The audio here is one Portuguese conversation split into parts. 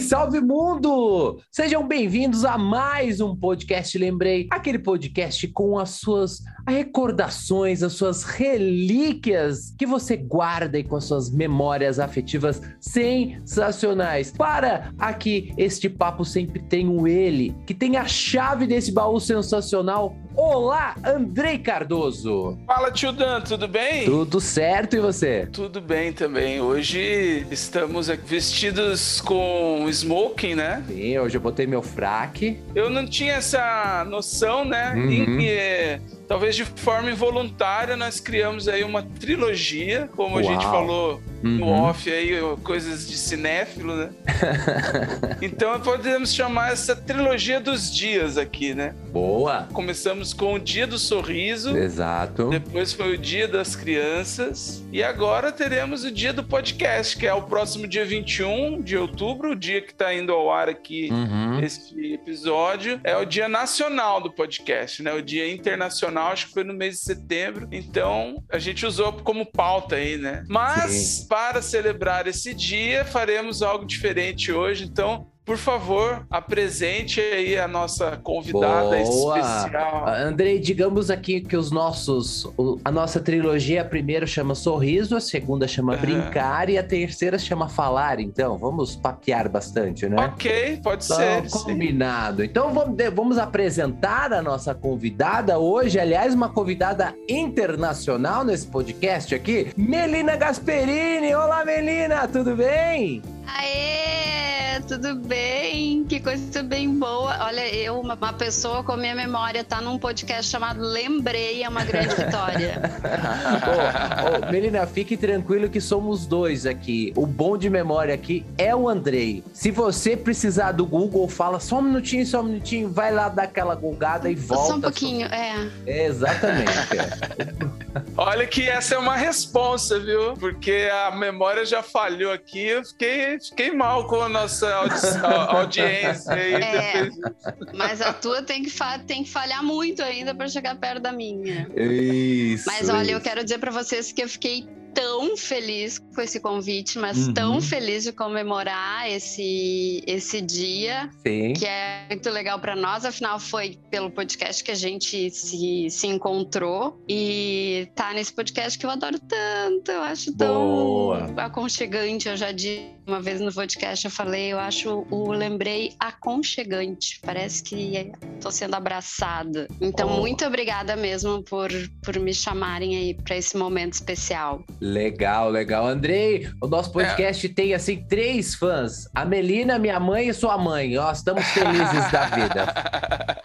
Salve mundo! Sejam bem-vindos a mais um podcast Lembrei, aquele podcast com as suas recordações, as suas relíquias que você guarda e com as suas memórias afetivas sensacionais. Para aqui este papo sempre tem o ele, que tem a chave desse baú sensacional. Olá, Andrei Cardoso! Fala, tio Dan, tudo bem? Tudo certo e você? Tudo bem também. Hoje estamos aqui vestidos com smoking, né? Sim, hoje eu botei meu fraque. Eu não tinha essa noção, né? Uhum. Eh, talvez de forma involuntária, nós criamos aí uma trilogia, como a Uau. gente falou no Uhum. off aí, coisas de cinéfilo, né? então podemos chamar essa trilogia dos dias aqui, né? Boa! Começamos com o dia do sorriso. Exato. Depois foi o dia das crianças. E agora teremos o dia do podcast, que é o próximo dia 21 de outubro, o dia que está indo ao ar aqui. Uhum. Esse episódio é o dia nacional do podcast, né? O dia internacional, acho que foi no mês de setembro. Então, a gente usou como pauta aí, né? Mas, Sim. para celebrar esse dia, faremos algo diferente hoje. Então, por favor, apresente aí a nossa convidada Boa. especial. Andrei, digamos aqui que os nossos. a nossa trilogia, a primeira chama Sorriso, a segunda chama. Brincar e a terceira chama Falar. Então, vamos papear bastante, né? Ok, pode Então, ser. sim. combinado. Então vamos, vamos apresentar a nossa convidada hoje, aliás, uma convidada internacional nesse podcast aqui, Melina Gasperini. Olá, Melina, tudo bem? Aê, tudo bem? Que coisa bem boa. Olha, eu, uma, uma pessoa com a minha memória, tá num podcast chamado Lembrei, é uma grande vitória. Ô, ô, Melina, fique tranquilo que somos dois aqui. O bom de memória aqui é o Andrei. Se você precisar do Google, fala só um minutinho, só um minutinho, vai lá dar aquela gulgada e volta. Só um pouquinho, é. Exatamente. Olha que essa é uma responsa, viu? Porque a memória já falhou aqui. Eu fiquei, fiquei mal com a nossa audi a- audiência. Aí É. Mas a tua tem que, tem que falhar muito ainda para chegar perto da minha. Isso. Mas olha, eu isso. quero dizer para vocês que eu fiquei tão feliz com esse convite, mas Uhum. tão feliz de comemorar esse, esse dia. Sim. que é muito legal para nós, afinal foi pelo podcast que a gente se, se encontrou e tá nesse podcast que eu adoro tanto, eu acho tão Boa. aconchegante, eu já disse uma vez no podcast, eu falei, eu acho o lembrei aconchegante, parece que tô sendo abraçada. Então, muito obrigada mesmo por, por me chamarem aí para esse momento especial. Legal, legal. Andrei, o nosso podcast tem assim três fãs: a Melina, minha mãe e sua mãe. Nós estamos felizes da vida.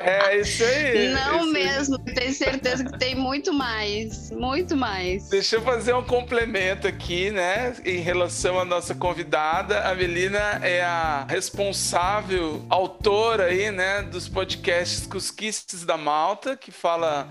É isso aí. Não isso aí. mesmo, tenho certeza que tem muito mais, muito mais. Deixa eu fazer um complemento aqui, né? Em relação à nossa convidada. A Melina é a responsável, autora aí, né? Dos podcasts Cusquices da Malta, que fala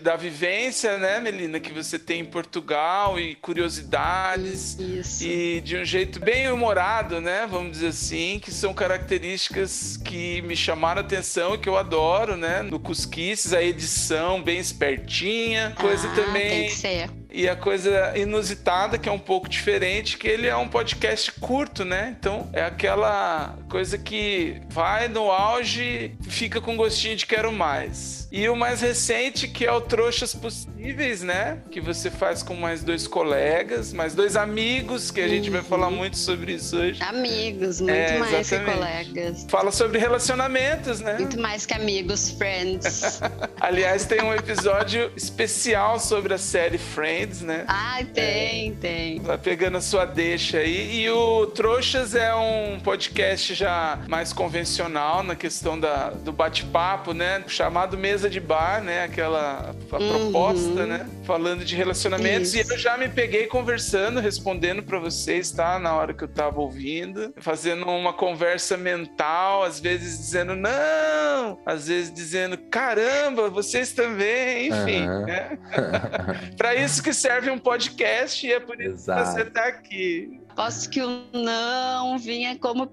da vivência, né, Melina, que você tem em Portugal e curiosidades. Isso. E de um jeito bem humorado, né? Vamos dizer assim, que são características que me chamaram a atenção e que eu adoro, né? No Cusquices, a edição bem espertinha, coisa Ah, também. Tem que ser. E a coisa inusitada, que é um pouco diferente, que ele é um podcast curto, né? Então é aquela coisa que vai no auge e fica com gostinho de quero mais. E o mais recente, que é o Trouxas Possíveis, né? Que você faz com mais dois colegas, mais dois amigos, que a gente vai falar muito sobre isso hoje. Amigos, muito É, mais que exatamente. colegas. Fala sobre relacionamentos, né? Muito mais que amigos, friends. Aliás, tem um episódio especial sobre a série Friends, né? Ai, tem, tem. Tá pegando a sua deixa aí. E o Trouxas é um podcast já mais convencional na questão da, do bate-papo, né? Chamado Mesa de Bar, né? Aquela a Uhum. proposta, né? Falando de relacionamentos. Isso. E eu já me peguei conversando, respondendo pra vocês, tá? Na hora que eu tava ouvindo. Fazendo uma conversa mental, às vezes dizendo não, às vezes dizendo caramba, vocês também, enfim, Aham. né? Pra isso que serve um podcast e é por isso Exato. que você tá aqui. Posso que o não vinha como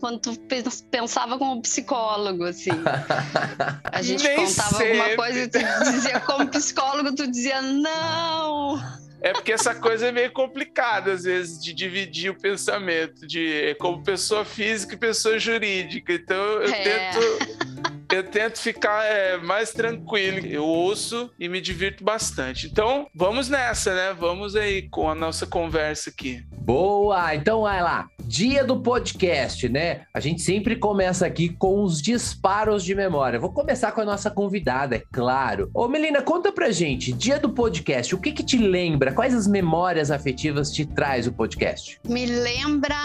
quando tu pe- pensava como psicólogo, assim. A gente Nem contava alguma sempre. coisa e tu dizia como psicólogo, tu dizia não. É porque essa coisa é meio complicada, às vezes, de dividir o pensamento, de como pessoa física e pessoa jurídica. Então eu É. tento. Eu tento ficar é, mais tranquilo. Eu ouço e me divirto bastante. Então, vamos nessa, né? Vamos aí com a nossa conversa aqui. Boa! Então vai lá. Dia do podcast, né? A gente sempre começa aqui com os disparos de memória. Vou começar com a nossa convidada, é claro. Ô, Melina, conta pra gente, dia do podcast, o que que te lembra? Quais as memórias afetivas te traz o podcast? Me lembra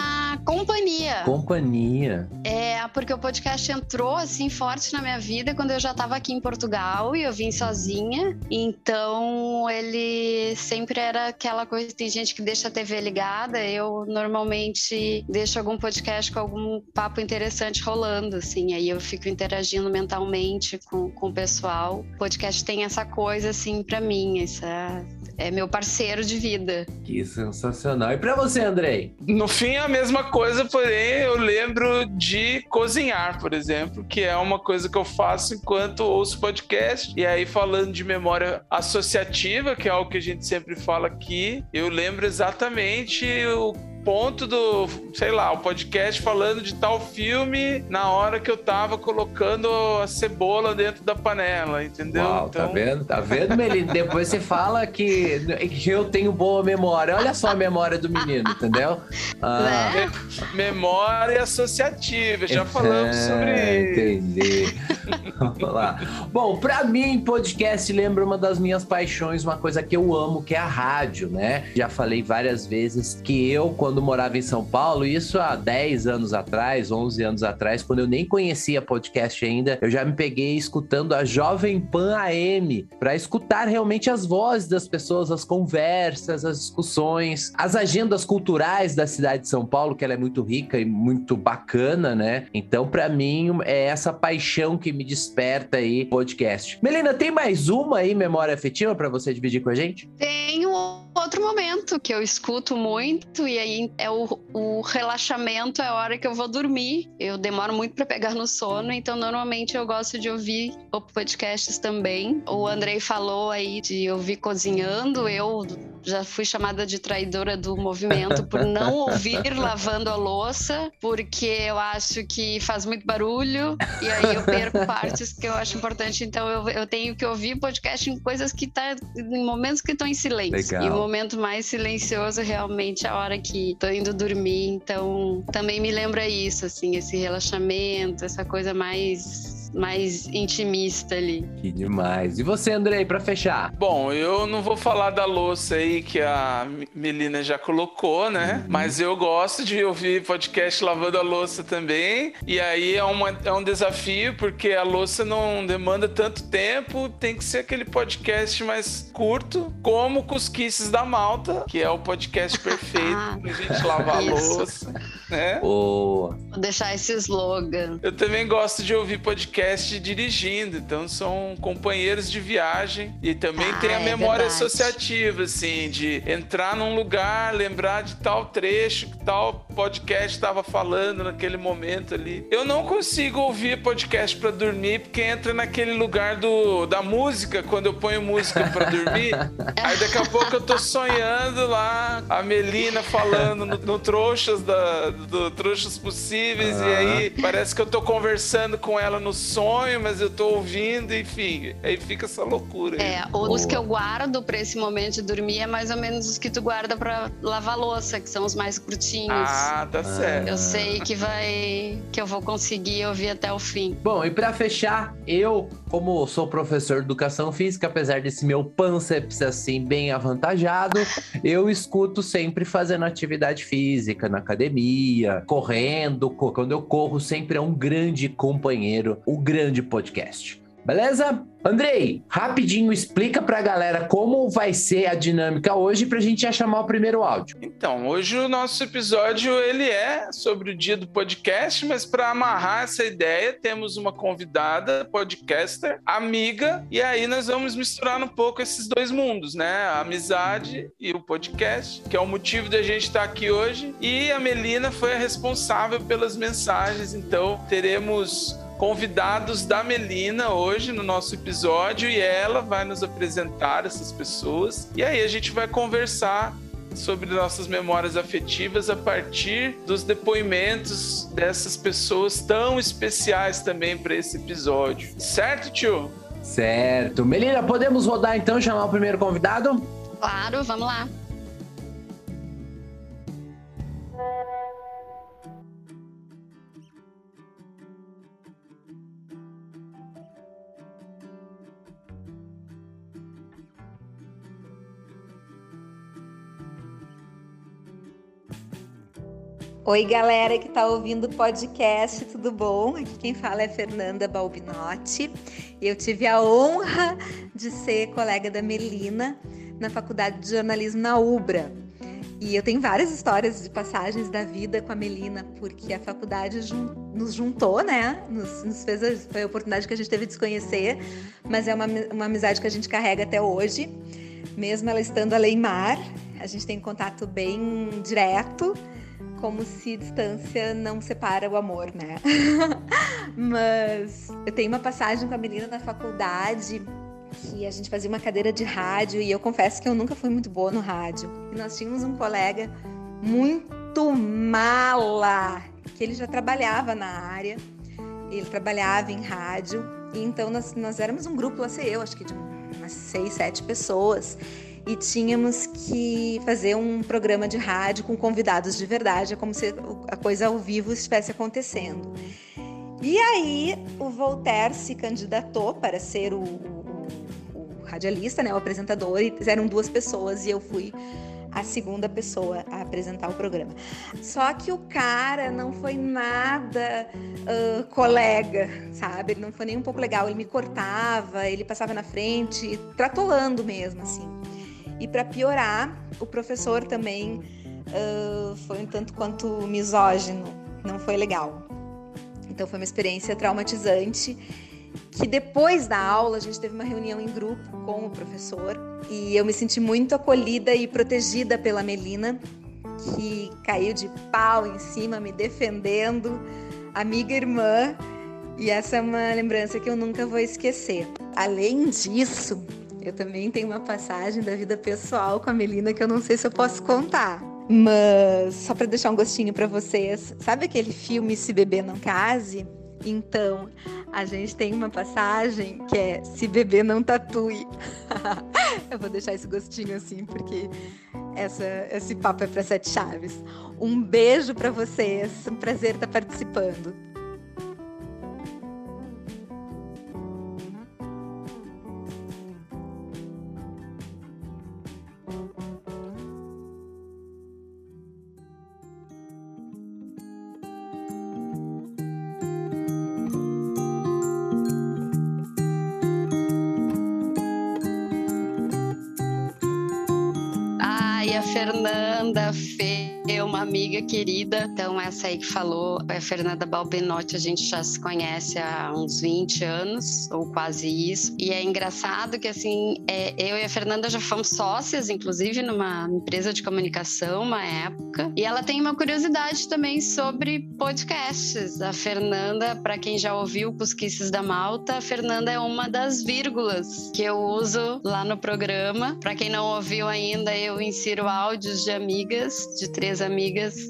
companhia. Companhia. É, porque o podcast entrou assim forte na minha vida quando eu já estava aqui em Portugal e eu vim sozinha. Então ele sempre era aquela coisa. Tem gente que deixa a TV ligada, eu normalmente deixo algum podcast com algum papo interessante rolando, assim. Aí eu fico interagindo mentalmente com, com o pessoal. O podcast tem essa coisa, assim, para mim. Essa é meu parceiro de vida. Que sensacional. E pra você, Andrei? No fim, é a mesma coisa, porém, eu lembro de cozinhar, por exemplo, que é uma coisa que eu faço enquanto ouço podcast. E aí, falando de memória associativa, que é algo que a gente sempre fala aqui, eu lembro exatamente o ponto do, sei lá, o podcast falando de tal filme na hora que eu tava colocando a cebola dentro da panela, entendeu? Uau, tá Então, vendo? Tá vendo, Melina? Depois você fala que, que eu tenho boa memória. Olha só a memória do menino, entendeu? Ah? Memória associativa, já falamos É, sobre Entendi. Vamos lá. Bom, pra mim, podcast lembra uma das minhas paixões, uma coisa que eu amo, que é a rádio, né? Já falei várias vezes que eu, quando morava em São Paulo, isso há 10 anos atrás, 11 anos atrás, quando eu nem conhecia podcast ainda, eu já me peguei escutando a Jovem Pan AM pra escutar realmente as vozes das pessoas, as conversas, as discussões, as agendas culturais da cidade de São Paulo, que ela é muito rica e muito bacana, né? Então, pra mim, é essa paixão que me desperta aí podcast. Melina, tem mais uma aí, memória afetiva, pra você dividir com a gente? Tem um outro momento que eu escuto muito e aí é o, o relaxamento, é a hora que eu vou dormir. Eu demoro muito para pegar no sono, então normalmente eu gosto de ouvir podcasts também. O Andrei falou aí de ouvir cozinhando, eu já fui chamada de traidora do movimento por não ouvir lavando a louça, porque eu acho que faz muito barulho e aí eu perco partes que eu acho importante. Então eu, eu tenho que ouvir podcast em coisas que tá em momentos que estão em silêncio. Legal. E o momento mais silencioso realmente é a hora que tô indo dormir. Então também me lembra isso, assim, esse relaxamento, essa coisa mais mais intimista ali. Que demais. E você, Andrei, pra fechar? Bom, eu não vou falar da louça aí que a Melina já colocou, né? Mas eu gosto de ouvir podcast lavando a louça também. E aí é, uma, é um desafio, porque a louça não demanda tanto tempo, tem que ser aquele podcast mais curto, como Cusquices da Malta, que é o podcast perfeito pra gente lavar a louça, né? Ô, Vou deixar esse slogan. Eu também gosto de ouvir podcast dirigindo, então são companheiros de viagem e também Ah, tem a é memória verdade. associativa, assim, de entrar num lugar, lembrar de tal trecho, tal podcast estava falando naquele momento ali. Eu não consigo ouvir podcast para dormir porque entra naquele lugar do, da música, quando eu ponho música para dormir. aí daqui a pouco eu tô sonhando lá, a Melina falando no, no Trouxas, da, do Trouxas Possíveis, e aí parece que eu tô conversando com ela no sonho, mas eu tô ouvindo, enfim. Aí fica essa loucura. aí. É, os que eu guardo pra esse momento de dormir é mais ou menos os que tu guarda pra lavar louça, que são os mais curtinhos. Ah, tá certo. Eu sei que vai. que eu vou conseguir ouvir até o fim. Bom, e pra fechar, eu, como sou professor de educação física, apesar desse meu pânceps assim bem avantajado, eu escuto sempre fazendo atividade física na academia, correndo. co- Quando eu corro, sempre é um grande companheiro, o grande podcast. Beleza? Andrei, rapidinho explica pra galera como vai ser a dinâmica hoje pra gente já chamar o primeiro áudio. Então, hoje o nosso episódio ele é sobre o dia do podcast, mas para amarrar essa ideia, temos uma convidada, podcaster, amiga, e aí nós vamos misturar um pouco esses dois mundos, né? A amizade e o podcast, que é o motivo da gente estar aqui hoje. E a Melina foi a responsável pelas mensagens, então teremos convidados da Melina hoje no nosso episódio e ela vai nos apresentar essas pessoas. E aí a gente vai conversar sobre nossas memórias afetivas a partir dos depoimentos dessas pessoas tão especiais também para esse episódio. Certo, tio? Certo. Melina, podemos rodar então e chamar o primeiro convidado? Claro, vamos lá. Oi, galera que tá ouvindo o podcast, tudo bom? Aqui quem fala é Fernanda Balbinotti. Eu tive a honra de ser colega da Melina na Faculdade de Jornalismo na UBRA. E eu tenho várias histórias de passagens da vida com a Melina, porque a faculdade nos juntou, né? Nos, nos fez a, foi a oportunidade que a gente teve de se conhecer, mas é uma, uma amizade que a gente carrega até hoje. Mesmo ela estando além mar, a gente tem contato bem direto como se distância não separa o amor, né? Mas eu tenho uma passagem com a menina na faculdade que a gente fazia uma cadeira de rádio e eu confesso que eu nunca fui muito boa no rádio. E nós tínhamos um colega muito mala, que ele já trabalhava na área, ele trabalhava em rádio, e então nós, nós éramos um grupo, lá sei eu, acho que de umas seis, sete pessoas e tínhamos que fazer um programa de rádio com convidados de verdade, é como se a coisa ao vivo estivesse acontecendo. E aí o Voltaire se candidatou para ser o, o- o radialista, né, o apresentador, e eram duas pessoas e eu fui a segunda pessoa a apresentar o programa. Só que o cara não foi nada ah, colega, sabe? Ele não foi nem um pouco legal. Ele me cortava, ele passava na frente, tratolando mesmo, assim. E para piorar, o professor também ah, foi um tanto quanto misógino, não foi legal. Então foi uma experiência traumatizante. Que depois da aula a gente teve uma reunião em grupo com o professor e eu me senti muito acolhida e protegida pela Melina, que caiu de pau em cima, me defendendo, amiga irmã. E essa é uma lembrança que eu nunca vou esquecer. Além disso, eu também tenho uma passagem da vida pessoal com a Melina que eu não sei se eu posso contar. Mas só para deixar um gostinho para vocês, sabe aquele filme Se Beber Não Case? Então, a gente tem uma passagem que é Se Beber Não Tatue. eu vou deixar esse gostinho assim, porque essa, esse papo é para sete chaves. Um beijo para vocês, um prazer estar participando. Uma amiga querida. Então, essa aí que falou, a Fernanda Balbenotti, a gente já se conhece há uns 20 anos, ou quase isso. E é engraçado que, assim, é, eu e a Fernanda já fomos sócias, inclusive, numa empresa de comunicação, uma época. E ela tem uma curiosidade também sobre podcasts. A Fernanda, para quem já ouviu Cusquices da Malta, a Fernanda é uma das vírgulas que eu uso lá no programa. Para quem não ouviu ainda, eu insiro áudios de amigas, de três amigas,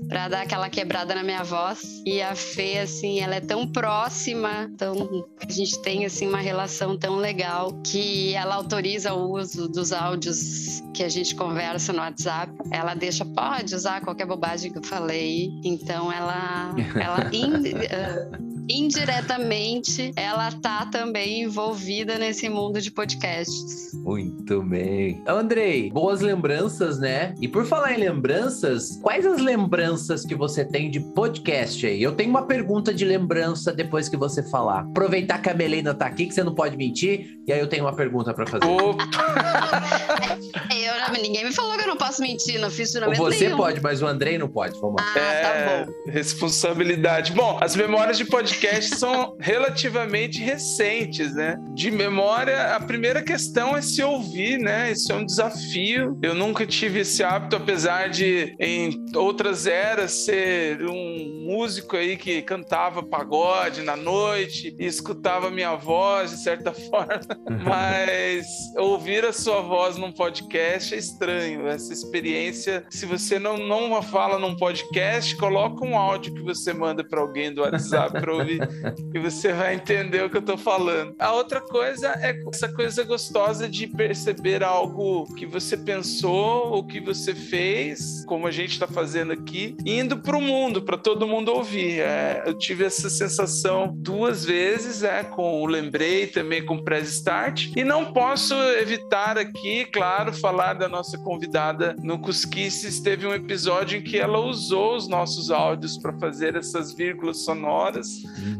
para dar aquela quebrada na minha voz. E a Fê, assim, ela é tão próxima, tão a gente tem assim uma relação tão legal que ela autoriza o uso dos áudios que a gente conversa no WhatsApp. Ela deixa pode usar qualquer bobagem que eu falei. Então ela ela in, uh, indiretamente ela tá também envolvida nesse mundo de podcasts. Muito bem. Andrei, boas lembranças, né? E por falar em lembranças, quais as lembranças que você tem de podcast aí? Eu tenho uma pergunta de lembrança depois que você falar. Aproveitar que a Melena tá aqui, que você não pode mentir, e aí eu tenho uma pergunta para fazer. Opa! eu, ninguém me falou que eu não posso mentir, não fiz juramento Você nenhum. pode, mas o Andrei não pode. Vamos lá. Ah, É, tá bom. Responsabilidade. Bom, as memórias de podcast são relativamente recentes, né? De memória, a primeira questão é se ouvir, né? Isso é um desafio. Eu nunca tive esse hábito, apesar de em outras eras ser um músico aí que cantava pagode na noite e escutava minha voz de certa forma, mas ouvir a sua voz num podcast é estranho. Essa experiência, se você não, não fala num podcast, coloca um áudio que você manda para alguém do WhatsApp para ouvir e você vai entender o que eu tô falando. A outra coisa é essa coisa gostosa de perceber algo que você pensou, o que você fez, como a gente está fazendo aqui, indo para o mundo, para todo mundo ouvir. É, eu tive essa sensação duas vezes, é, com o Lembrei, também com o Press Start, e não posso evitar aqui, claro, falar da nossa convidada no Cusquices. Teve um episódio em que ela usou os nossos áudios para fazer essas vírgulas sonoras.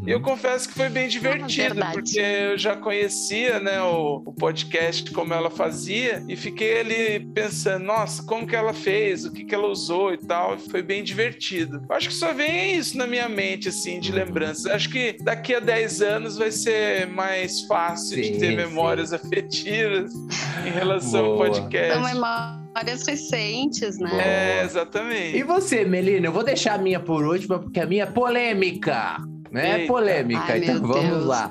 E eu confesso que foi bem divertido, verdade. porque eu já conhecia né, o, o podcast como ela fazia e fiquei ali pensando, nossa, como que ela fez, o que, que ela usou e tal. E foi bem divertido. Eu acho que só vem isso na minha mente, assim, de lembranças. Acho que daqui a 10 anos vai ser mais fácil de Sim, ter sim. memórias afetivas em relação ao Boa. podcast. São memórias recentes, né? É, E exatamente. você, Melina? Eu vou deixar a minha por última, porque a minha é polêmica. Né? Eita. Polêmica. Ai, então vamos Deus. lá.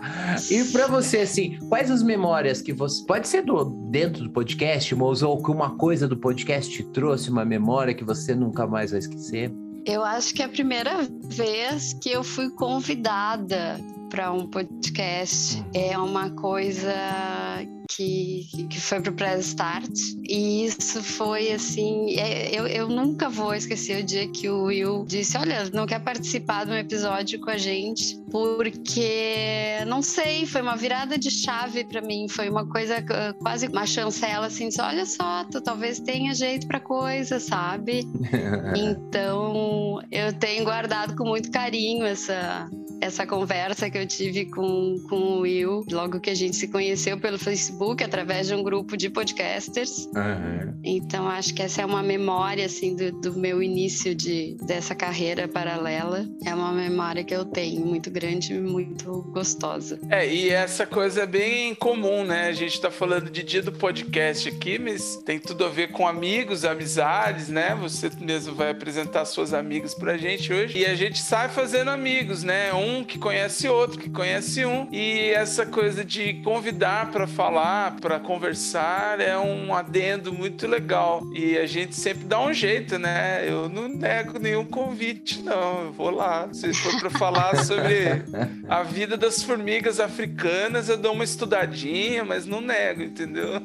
E pra você, assim, quais as memórias que você. Pode ser do, dentro do podcast, Moço, ou que uma coisa do podcast te trouxe uma memória que você nunca mais vai esquecer? Eu acho que é a primeira vez que eu fui convidada para um podcast é uma coisa que, que foi pro Press Start. E isso foi assim é, eu, eu nunca vou esquecer o dia que o Will disse olha não quer participar de um episódio com a gente? Porque não sei foi uma virada de chave para mim foi uma coisa uh, quase uma chancela assim disse, olha só tu talvez tenha jeito para coisa sabe? Então, eu tenho guardado com muito carinho essa, essa conversa que eu tive com, com o Will, logo que a gente se conheceu pelo Facebook, através de um grupo de podcasters. Então, acho que essa é uma memória, assim, do, do meu início de, dessa carreira paralela. É uma memória que eu tenho, muito grande e muito gostosa. É, e essa coisa é bem comum, né? A gente tá falando de dia do podcast aqui, mas tem tudo a ver com amigos, amizades, né? Você mesmo vai apresentar suas amigas pra gente hoje. E a gente sai fazendo amigos, né? Um que conhece outro, que conhece um. E essa coisa de convidar pra falar, pra conversar, é um adendo muito legal. E a gente sempre dá um jeito, né? Eu não nego nenhum convite, não. Eu vou lá. Se for pra falar sobre a vida das formigas africanas, eu dou uma estudadinha, mas não nego, entendeu?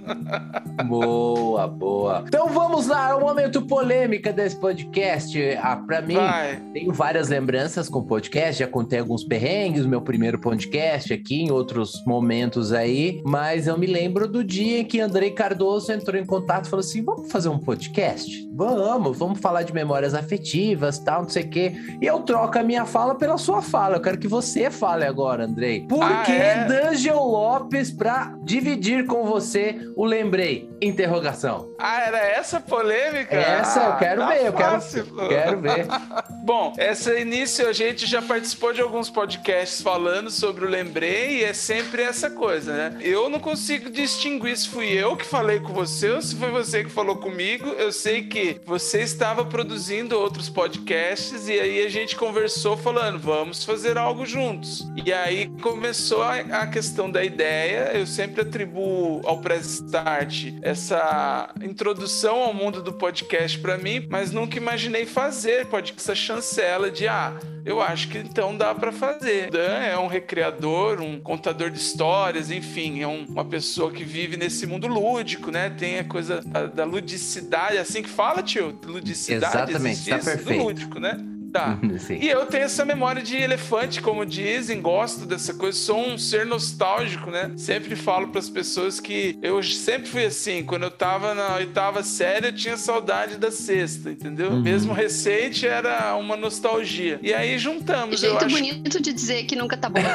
Boa, boa. Então vamos lá, é o momento polêmica desse podcast. Ah, pra mim, Vai. tenho várias lembranças com o podcast, já contei algumas alguns perrengues, meu primeiro podcast aqui, em outros momentos aí, mas eu me lembro do dia em que Andrei Cardoso entrou em contato e falou assim: vamos fazer um podcast? Vamos, vamos falar de memórias afetivas, tal, não sei o quê. E eu troco a minha fala pela sua fala. Eu quero que você fale agora, Andrei. Por Ah, que é? D'Angelo Lopes pra dividir com você o lembrei? Interrogação. Ah, era essa a polêmica? Essa eu Ah, quero tá ver, eu quero, fácil, quero ver. Bom, esse início a gente já participou de alguns podcasts falando sobre o lembrei e é sempre essa coisa, né? Eu não consigo distinguir se fui eu que falei com você ou se foi você que falou comigo. Eu sei que você estava produzindo outros podcasts e aí a gente conversou falando, vamos fazer algo juntos. E aí começou a, a questão da ideia. Eu sempre atribuo ao Press Start essa introdução ao mundo do podcast para mim, mas nunca imaginei fazer podcast, essa chancela de ah, eu acho que então dá para fazer. Dan é um recriador, um contador de histórias, enfim, é um- uma pessoa que vive nesse mundo lúdico, né? Tem a coisa da, da ludicidade, é assim que fala, tio? Ludicidade. Exatamente, existe tá? Do perfeito. lúdico, né? Tá. Sim. E eu tenho essa memória de elefante, como dizem, gosto dessa coisa, sou um ser nostálgico, né? Sempre falo para as pessoas que eu sempre fui assim, quando eu tava na oitava série, eu tinha saudade da sexta, entendeu? Uhum. Mesmo recente era uma nostalgia. E aí juntamos, eu Jeito acho. bonito de dizer que nunca tá bom.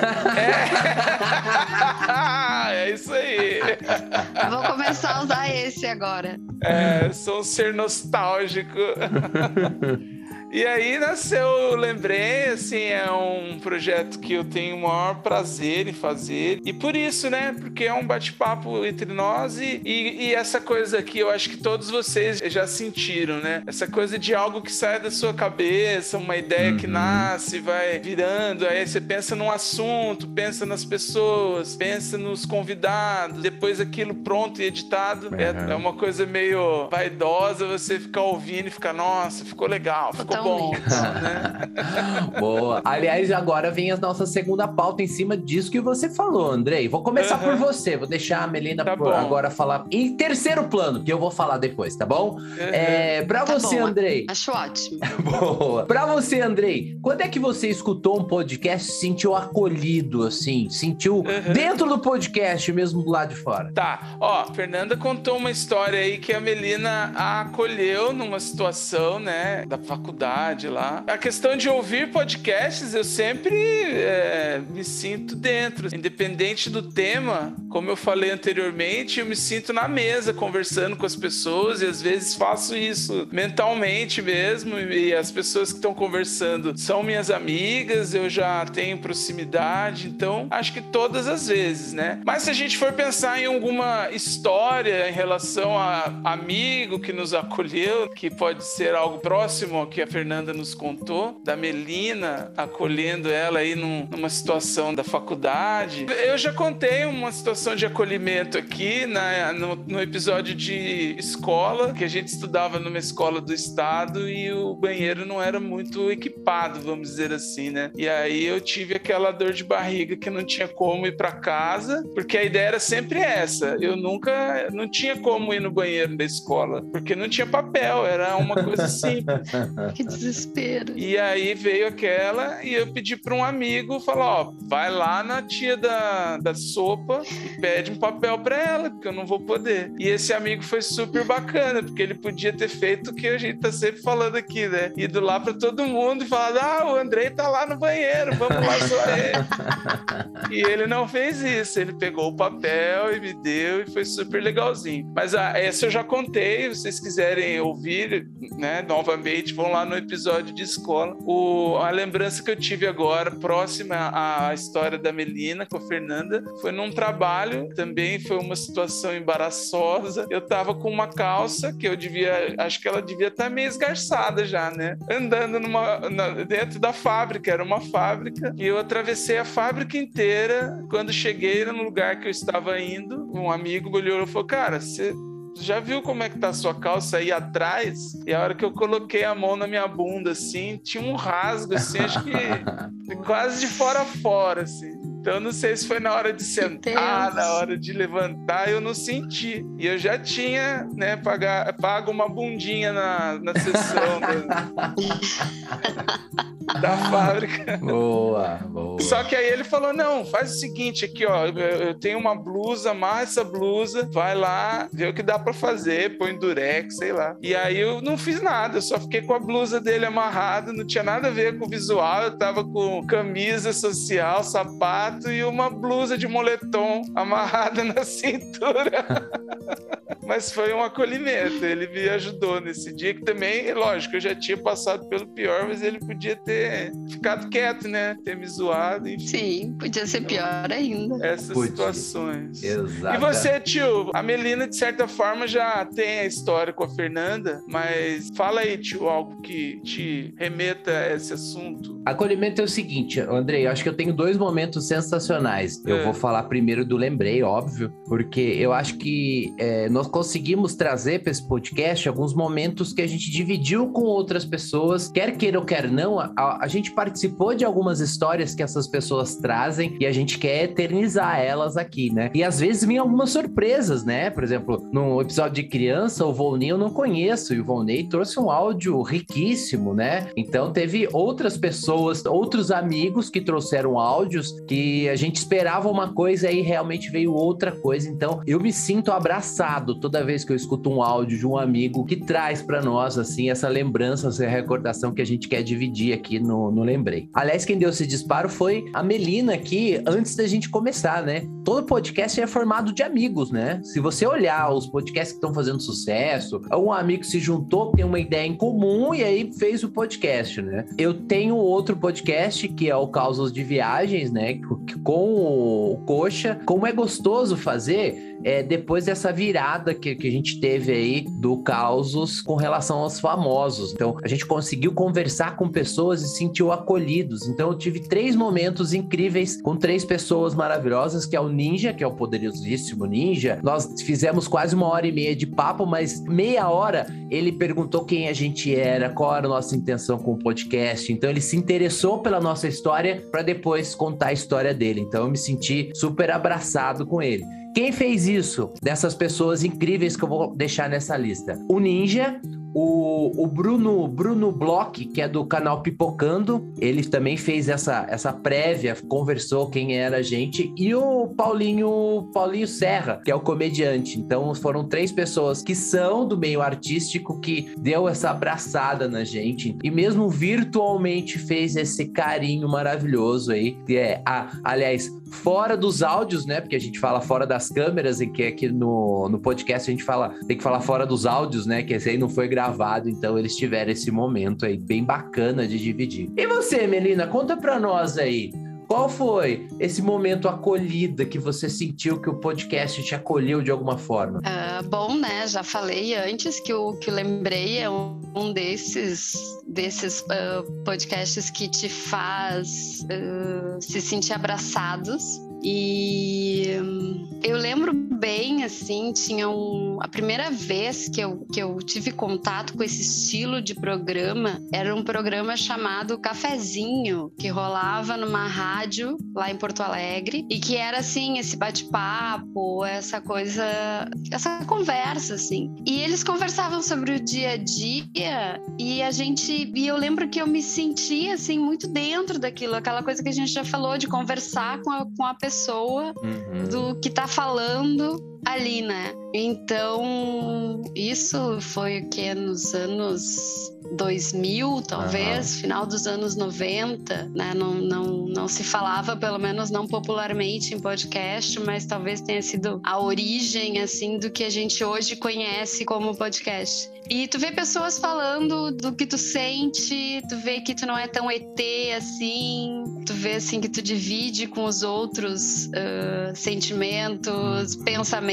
É, é isso aí. Vou começar a usar esse agora. É, sou um ser nostálgico. E aí nasceu, eu lembrei, assim, é um projeto que eu tenho o maior prazer em fazer. E por isso, né? Porque é um bate-papo entre nós e, e, e essa coisa aqui, eu acho que todos vocês já sentiram, né? Essa coisa de algo que sai da sua cabeça, uma ideia que nasce, vai virando. Aí você pensa num assunto, pensa nas pessoas, pensa nos convidados, depois aquilo pronto e editado. É, Uhum. é uma coisa meio vaidosa você ficar ouvindo e ficar, nossa, ficou legal, ficou bom. Né? Boa. Aliás, agora vem a nossa segunda pauta em cima disso que você falou, Andrei. Vou começar Aham. por você. Vou deixar a Melina Tá por- agora falar em terceiro plano, que eu vou falar depois, tá bom? É, pra Tá você, bom. Andrei. Acho ótimo. Boa. Pra você, Andrei, quando é que você escutou um podcast e se sentiu acolhido, assim? Sentiu Uhum. dentro do podcast mesmo do lado de fora? Tá, ó, Fernanda contou uma história aí que a Melina a acolheu numa situação, né, da faculdade lá. A questão de ouvir podcasts, eu sempre é, me sinto dentro. Independente do tema, como eu falei anteriormente, eu me sinto na mesa conversando com as pessoas e às vezes faço isso mentalmente mesmo. E as pessoas que estão conversando são minhas amigas, eu já tenho proximidade, então acho que todas as vezes, né? Mas se a gente for pensar em alguma história em relação a amigo que nos acolheu, que pode ser algo próximo que a Fernanda nos contou, da Melina acolhendo ela aí num- numa situação da faculdade. Eu já contei uma situação de acolhimento aqui na- no, no episódio de escola, que a gente estudava numa escola do estado e o banheiro não era muito equipado, vamos dizer assim, né? E aí eu tive aquela dor de barriga que não tinha como ir para casa, porque a ideia era sempre essa. Eu nunca, não tinha como ir no banheiro da escola, porque não tinha papel, era uma coisa simples. Que desespero. E aí veio aquela e eu pedi para um amigo, falar, ó, vai lá na tia da, da sopa e pede um papel para ela, porque eu não vou poder. E esse amigo foi super bacana, porque ele podia ter feito o que a gente tá sempre falando aqui, né? Ido lá para todo mundo e falado, ah, o Andrei tá lá no banheiro, vamos lá só ele. e ele não fez isso, ele pegou o papel e me deu e foi super legalzinho. Mas ah, essa eu já contei, se vocês quiserem ouvir, né, novamente, vão lá no episódio de escola. O, a lembrança que eu tive agora, próxima à história da Melina com a Fernanda, foi num trabalho, também foi uma situação embaraçosa. Eu tava com uma calça que eu devia, acho que ela devia estar meio esgarçada já, né? Andando numa, na- dentro da fábrica, era uma fábrica, e eu atravessei a fábrica inteira. Quando cheguei no lugar que eu estava indo, um amigo me olhou e falou: Cara, você já viu como é que tá a sua calça aí atrás? E a hora que eu coloquei a mão na minha bunda, assim, tinha um rasgo, assim, acho que quase de fora a fora, assim. Então eu não sei se foi na hora de sentar, na hora de levantar, eu não senti. E eu já tinha, né, pagar, pago uma bundinha na, na sessão da, da fábrica. Boa, boa. Só que aí ele falou: não, faz o seguinte aqui, ó. Eu, eu tenho uma blusa, amarra essa blusa, vai lá, vê o que dá pra fazer, põe durex, sei lá. E aí eu não fiz nada, eu só fiquei com a blusa dele amarrada, não tinha nada a ver com o visual. Eu tava com camisa social, sapato e uma blusa de moletom amarrada na cintura. Mas foi um acolhimento, ele me ajudou nesse dia, que também, lógico, eu já tinha passado pelo pior, mas ele podia ter ficado quieto, né? Ter me zoado, enfim, Sim, podia ser pior ainda. essas Podia. situações. Exato. E você, tio? A Melina, de certa forma, já tem a história com a Fernanda, mas fala aí, tio, algo que te remeta a esse assunto. Acolhimento é o seguinte, Andrei, eu acho que eu tenho dois momentos sensacionais. Eu É. vou falar primeiro do Lembrei, óbvio, porque eu acho que é, nós conseguimos trazer para esse podcast alguns momentos que a gente dividiu com outras pessoas, quer queira ou quer não, a, a gente participou de algumas histórias que essas pessoas trazem e a gente quer eternizar elas aqui, né? E às vezes vem algumas surpresas, né? Por exemplo, no episódio de criança, o Volney eu não conheço, e o Volney trouxe um áudio riquíssimo, né? Então teve outras pessoas, outros amigos que trouxeram áudios que a gente esperava uma coisa e realmente veio outra coisa. Então eu me sinto abraçado toda vez que eu escuto um áudio de um amigo que traz para nós assim essa lembrança, essa recordação que a gente quer dividir aqui no, no Lembrei. Aliás, quem deu esse disparo foi a Melina aqui antes da gente começar, né? Todo podcast é formado de amigos, né? Se você olhar os podcasts que estão fazendo sucesso, um amigo se juntou, tem uma ideia em comum e aí fez o podcast, né? Eu tenho outro podcast que é o Causas de Viagens, né? Com o Coxa. Como é gostoso fazer é, depois dessa virada que, que a gente teve aí do Causos com relação aos famosos. Então, a gente conseguiu conversar com pessoas e se sentiu acolhidos. Então, eu tive três momentos incríveis com três pessoas maravilhosas, que é o Ninja, que é o poderosíssimo Ninja. Nós fizemos quase uma hora e meia de papo, mas meia hora ele perguntou quem a gente era, qual era a nossa intenção com o podcast. Então, ele se interessou pela nossa história para depois contar a história dele. Então, eu me senti super abraçado com ele. Quem fez isso dessas pessoas incríveis que eu vou deixar nessa lista? O Ninja, o, o Bruno Bruno Bloch, que é do canal Pipocando, ele também fez essa, essa prévia, conversou quem era a gente, e o Paulinho Paulinho Serra, que é o comediante. Então foram três pessoas que são do meio artístico que deu essa abraçada na gente e mesmo virtualmente fez esse carinho maravilhoso aí. Que é, a, aliás, fora dos áudios, né? Porque a gente fala fora das câmeras e que aqui no, no podcast a gente fala, tem que falar fora dos áudios, né? Que esse aí não foi gravado, então eles tiveram esse momento aí bem bacana de dividir. E você, Melina, conta pra nós aí. Qual foi esse momento acolhida que você sentiu que o podcast te acolheu de alguma forma? Ah, bom, né? Já falei antes que o que lembrei é um, um desses desses ah, podcasts que te faz ah, se sentir abraçados. E eu lembro bem, assim, tinha um. A primeira vez que eu, que eu tive contato com esse estilo de programa era um programa chamado Cafezinho, que rolava numa rádio lá em Porto Alegre, e que era assim, esse bate-papo, essa coisa, essa conversa, assim. E eles conversavam sobre o dia a dia, e a gente. E eu lembro que eu me sentia, assim, muito dentro daquilo, aquela coisa que a gente já falou, de conversar com a, com a pessoa Uhum. do que tá falando ali, né? Então, isso foi o que nos anos 2000, talvez, final dos anos 90, né? Não, não, não se falava, pelo menos não popularmente em podcast, mas talvez tenha sido a origem, assim, do que a gente hoje conhece como podcast. E tu vê pessoas falando do que tu sente, tu vê que tu não é tão ET assim, tu vê assim que tu divide com os outros ah, sentimentos, pensamentos.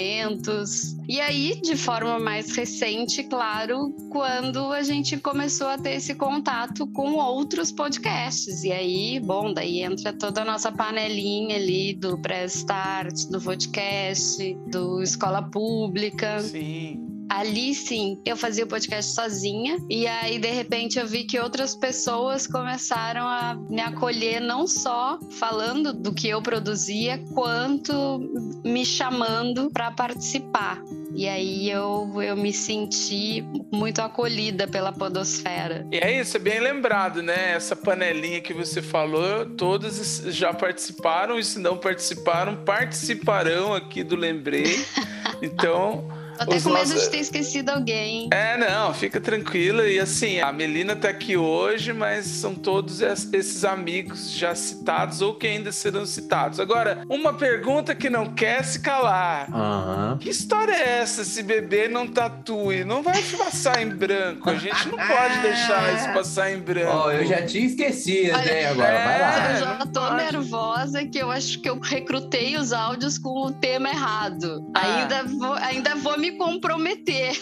E aí, de forma mais recente, claro, quando a gente começou a ter esse contato com outros podcasts. E aí, bom, daí entra toda a nossa panelinha ali do pré-start, do podcast, do escola pública. Sim. Ali sim eu fazia o podcast sozinha e aí de repente eu vi que outras pessoas começaram a me acolher não só falando do que eu produzia, quanto me chamando para participar. E aí eu, eu me senti muito acolhida pela podosfera. E é isso, é bem lembrado, né? Essa panelinha que você falou, todos já participaram e se não participaram, participarão aqui do Lembrei. Então, Tô até com medo nossos- de ter esquecido alguém. É, não, fica tranquila. E assim, a Melina tá aqui hoje, mas são todos es- esses amigos já citados ou que ainda serão citados. Agora, uma pergunta que não quer se calar. Aham. Que história é essa se bebê não tatue? Não vai passar em branco. A gente não pode deixar isso passar em branco. Ó, eu já tinha esquecido, Olha, né? Agora, vai é, lá. Eu já tô pode. nervosa que eu acho que eu recrutei os áudios com o tema errado. Ah. Ainda, vou, ainda vou me comprometer.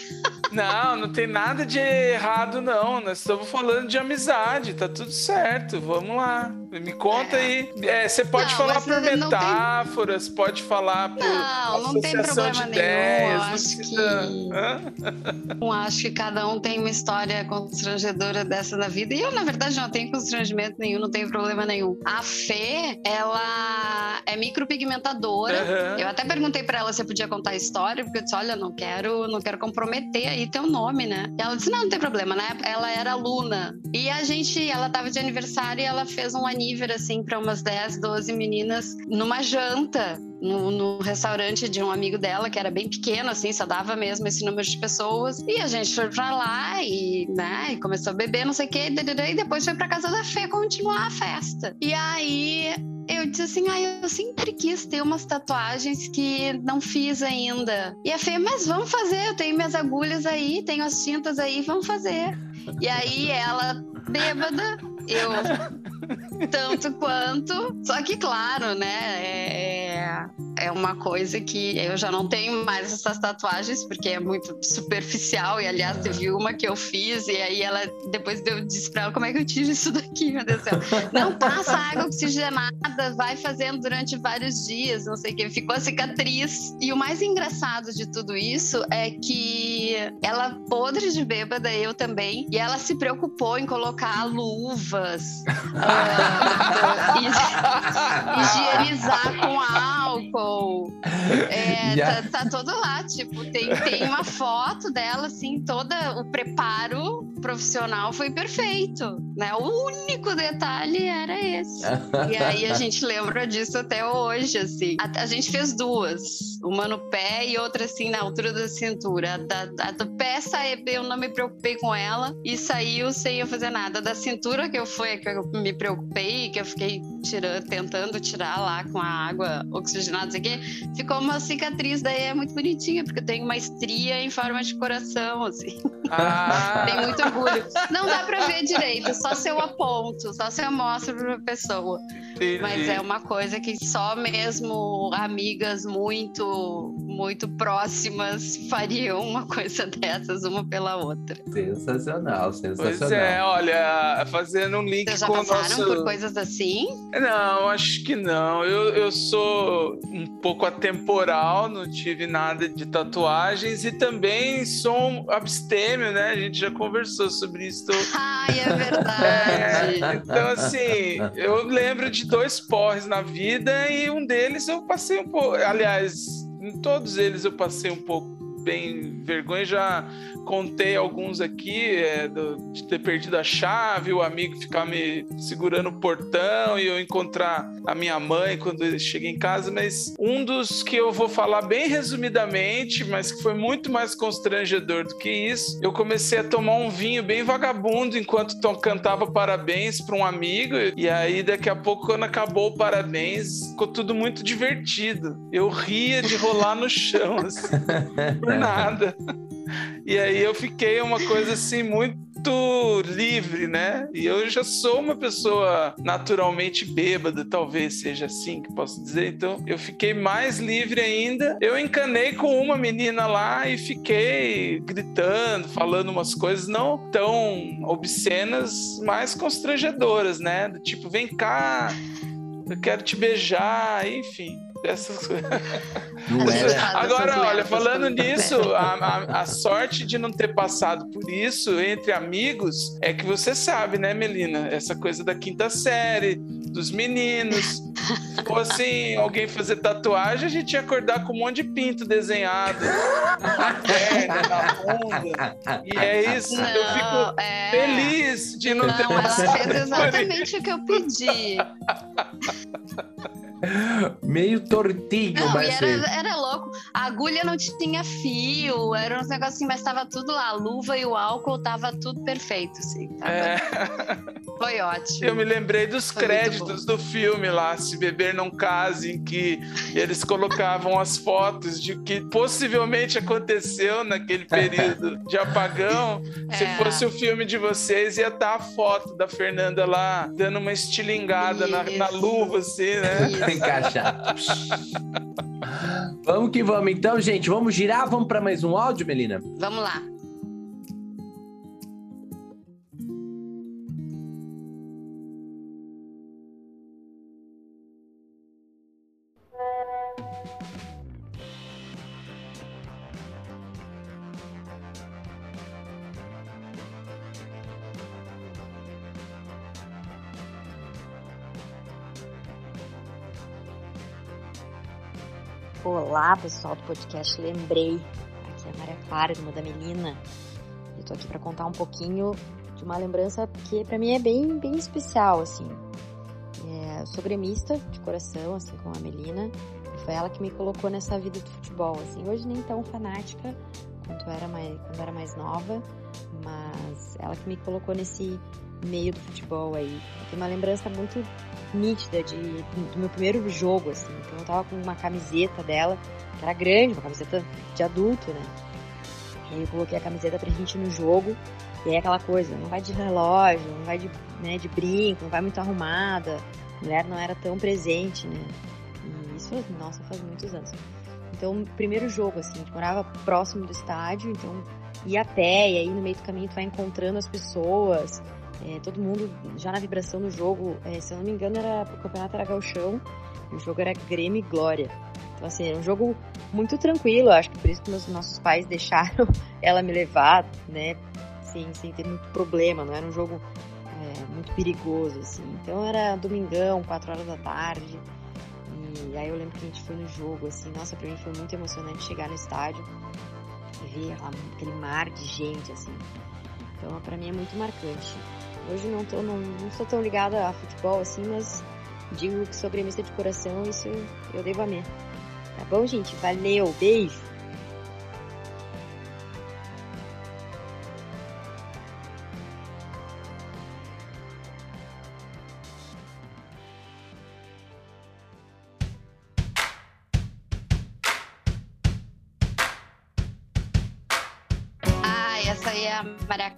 Não, não tem nada de errado, não. Nós estamos falando de amizade, tá tudo certo. Vamos lá. Me conta aí. É, você pode Não, falar por não tem- metáforas, pode falar por Não, não tem problema de nenhum. ideias. Não acho precisa- que-? Eu acho que cada um tem uma história constrangedora dessa na vida. E eu, na verdade, não tenho constrangimento nenhum, não tenho problema nenhum. A Fê, ela é micropigmentadora. Aham. Eu até perguntei pra ela se eu podia contar a história, porque eu disse, olha, não quero, não quero comprometer aí teu nome, né? E ela disse, não, não tem problema, né? Ela era aluna. E a gente, ela tava de aniversário e ela fez um aniver, assim, pra umas 10, 12 meninas numa janta. No, no restaurante de um amigo dela, que era bem pequeno, assim, só dava mesmo esse número de pessoas. E a gente foi pra lá e, né, e começou a beber, não sei o quê, e depois foi pra casa da Fê continuar a festa. E aí eu disse assim, ah, eu sempre quis ter umas tatuagens que não fiz ainda. E a Fê, mas vamos fazer, eu tenho minhas agulhas aí, tenho as tintas aí, vamos fazer. E aí ela, bêbada, eu tanto quanto. Só que, claro, né? É, é uma coisa que eu já não tenho mais essas tatuagens, porque é muito superficial. E, aliás, teve uma que eu fiz, e aí ela depois eu disse pra ela como é que eu tiro isso daqui, meu Deus do céu. Não passa água oxigenada, vai fazendo durante vários dias, não sei o que. Ficou a cicatriz. E o mais engraçado de tudo isso é que ela, podre de bêbada, eu também, e ela se preocupou em colocar luvas, hi- higienizar com álcool. É, tá, tá todo lá, tipo, tem, tem uma foto dela, assim, toda o preparo profissional foi perfeito, né? O único detalhe era esse. E aí a gente lembra disso até hoje, assim. A, a gente fez duas, uma no pé e outra assim na altura da cintura. A da, a do pé saiu, eu não me preocupei com ela e saiu sem eu fazer nada. Da cintura que eu fui, que eu me preocupei, que eu fiquei tirando, tentando tirar lá com a água oxigenada, não sei o quê, ficou uma cicatriz, daí é muito bonitinha, porque eu tenho uma estria em forma de coração, assim. Ah, Tem muito orgulho. Não dá pra ver direito, só se eu aponto, só se eu mostro pra pessoa. Mas é uma coisa que só mesmo amigas muito, muito próximas fariam uma coisa dessas, uma pela outra. Sensacional, sensacional. Pois é, olha, fazendo um link Vocês já com o passaram nosso... por coisas assim? Não, acho que não. Eu, eu sou um pouco atemporal, não tive nada de tatuagens e também sou um abstêmio, né? A gente já conversou sobre isso. Ai, é É, verdade. então, assim, eu lembro de dois porres na vida e um deles eu passei um pouco. Aliás, em todos eles eu passei um pouco bem vergonha. Já contei alguns aqui é, do- de ter perdido a chave, o amigo ficar me segurando o portão e eu encontrar a minha mãe quando eu cheguei em casa. Mas um dos que eu vou falar bem resumidamente, mas que foi muito mais constrangedor do que isso, eu comecei a tomar um vinho bem vagabundo enquanto to- cantava parabéns para um amigo. E aí, daqui a pouco, quando acabou o parabéns, ficou tudo muito divertido. Eu ria de rolar no chão, assim, nada. E aí eu fiquei uma coisa assim muito livre, né? E eu já sou uma pessoa naturalmente bêbada, talvez seja assim que posso dizer. Então eu fiquei mais livre ainda. Eu encanei com uma menina lá e fiquei gritando, falando umas coisas não tão obscenas, mas constrangedoras, né? Do tipo, vem cá. eu quero te beijar, enfim. Essas coisas. Não era. Agora, olha, falando nisso, a, a- a sorte de não ter passado por isso entre amigos é que você sabe, né, Melina? Essa coisa da quinta série, dos meninos. Ou assim, alguém fazer tatuagem, a gente ia acordar com um monte de pinto desenhado na perna, na bunda. E é isso. eu fico Não, é... feliz de não, ter Não, ela passado fez por isso. exatamente o que eu pedi. Meio tortinho, Não, mas e fez. era, era louco. A agulha não tinha fio, era uns negócios assim, mas tava tudo lá. A luva e o álcool tava tudo perfeito, assim. tava- É. Foi ótimo. Eu me lembrei dos Foi créditos do filme lá, Se Beber Não Case, em que eles colocavam as fotos de que possivelmente aconteceu naquele período de apagão. Se É. fosse o filme de vocês, ia estar a foto da Fernanda lá, dando uma estilingada na, na luva, assim, né? Isso. Encaixar. vamos que vamos então, gente. Vamos girar, vamos para mais um áudio, Melina? Vamos lá. Olá, pessoal do podcast Lembrei. Aqui é a Maria Clara, irmã da Melina. Eu tô aqui para contar um pouquinho de uma lembrança que para mim é bem, bem especial, assim. É, eu sou gremista de coração, assim como a Melina. E foi ela que me colocou nessa vida do futebol, assim. Hoje nem tão fanática quanto era mais, quando era mais nova, mas ela que me colocou nesse meio do futebol aí. Tenho uma lembrança muito nítida de, do meu primeiro jogo, assim. Então eu tava com uma camiseta dela, que era grande, uma camiseta de adulto, né? E aí eu coloquei a camiseta pra gente ir no jogo. E aí aquela coisa, não vai de relógio, não vai de, né, de brinco, não vai muito arrumada. A mulher não era tão presente, né? E isso, nossa, faz muitos anos. Então, primeiro jogo, assim, a gente morava próximo do estádio, então ia a pé, e aí no meio do caminho tu vai encontrando as pessoas, é, todo mundo já na vibração do jogo, é, se eu não me engano, era, o campeonato era gauchão, e o jogo era Grêmio e Glória. Então, assim, era um jogo muito tranquilo, acho que por isso que meus, nossos pais deixaram ela me levar, né, sem, sem ter muito problema, não era um jogo é, muito perigoso, assim. Então era domingão, 4 horas da tarde, e aí eu lembro que a gente foi no jogo, assim, nossa, pra mim foi muito emocionante chegar no estádio e ver aquele mar de gente, assim. Então pra mim é muito marcante. Hoje não, tô, não, não sou tão ligada a futebol assim, mas digo que sou gremista de coração, isso eu devo a mim. Tá bom, gente? Valeu, beijo!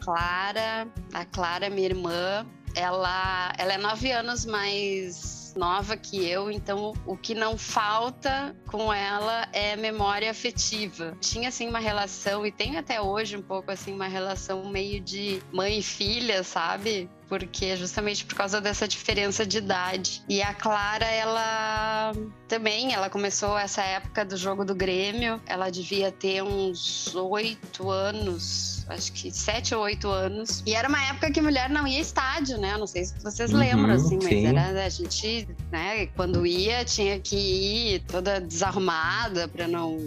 Clara. A Clara, minha irmã, ela, ela é nove anos mais nova que eu, então o que não falta com ela é memória afetiva. Tinha assim uma relação e tem até hoje um pouco assim uma relação meio de mãe e filha, sabe? Porque justamente por causa dessa diferença de idade. E a Clara, ela também, ela começou essa época do jogo do Grêmio. Ela devia ter uns oito anos, acho que sete ou oito anos. E era uma época que mulher não ia estádio, né? Eu não sei se vocês Uhum, lembram, assim, mas sim. era a gente, né? Quando ia, tinha que ir toda desarrumada pra não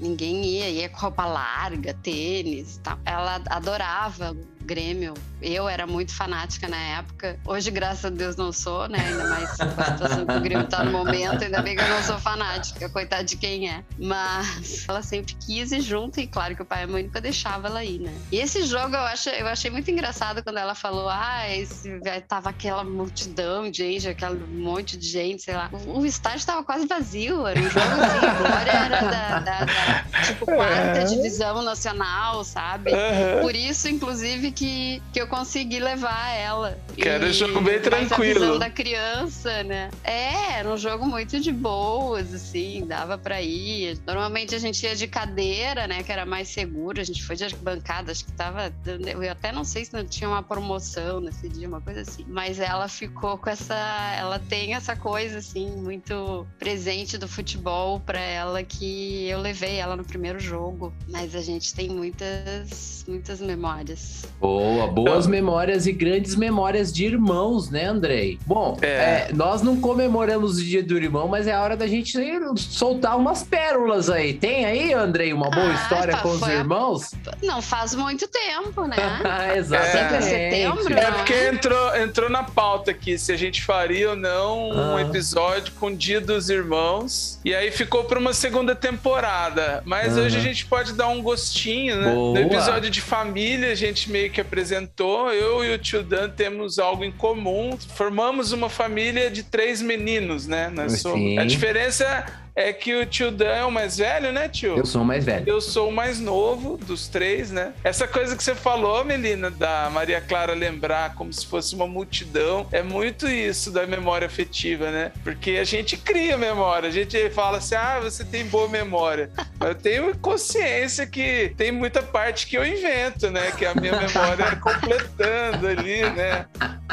ninguém ia, ia com roupa larga, tênis e tal. Ela adorava Grêmio. Eu era muito fanática na época. Hoje, graças a Deus, não sou, né? Ainda mais com a situação que o Grêmio tá no momento. Ainda bem que eu não sou fanática, coitado de quem é. Mas ela sempre quis ir junto e claro que o pai e a mãe nunca deixava ela ir, né? E esse jogo eu, acho, eu achei muito engraçado quando ela falou, ah, esse, tava aquela multidão de gente, aquele monte de gente, sei lá. O, o estádio tava quase vazio, era um jogo assim, a glória era da, da, da tipo, quarta divisão nacional, sabe? Por isso, inclusive, que, que eu consegui levar ela. Que era um jogo bem tranquilo. da criança, né? É, era um jogo muito de boas, assim, dava pra ir. Normalmente a gente ia de cadeira, né? Que era mais seguro. A gente foi de arquibancada, acho que tava. Eu até não sei se não tinha uma promoção nesse dia, uma coisa assim. Mas ela ficou com essa. Ela tem essa coisa, assim, muito presente do futebol pra ela que eu levei ela no primeiro jogo. Mas a gente tem muitas, muitas memórias. Boa, boas Então- memórias e grandes memórias de irmãos, né, Andrei? Bom, É. é, nós não comemoramos o dia do irmão, mas é a hora da gente soltar umas pérolas aí. Tem aí, Andrei, uma boa Ah, história tá, com os foi a- irmãos? Não faz muito tempo, né? Exatamente. É setembro, É né? porque entrou, entrou na pauta aqui se a gente faria ou não um Ah. episódio com o Dia dos Irmãos. E aí ficou para uma segunda temporada. Mas Aham. hoje a gente pode dar um gostinho, né? Boa. No episódio de família, a gente meio que apresentou. Eu e o tio Dan temos algo em comum. Formamos uma família de três meninos, né? Nós somos-. A diferença é que o tio Dan é o mais velho, né, tio? Eu sou o mais velho. Eu sou o mais novo dos três, né? Essa coisa que você falou, Melina, da Maria Clara lembrar como se fosse uma multidão, é muito isso da memória afetiva, né? Porque a gente cria memória, a gente fala assim, ah, você tem boa memória. Mas eu tenho consciência que tem muita parte que eu invento, né? Que a minha memória é completando ali, né?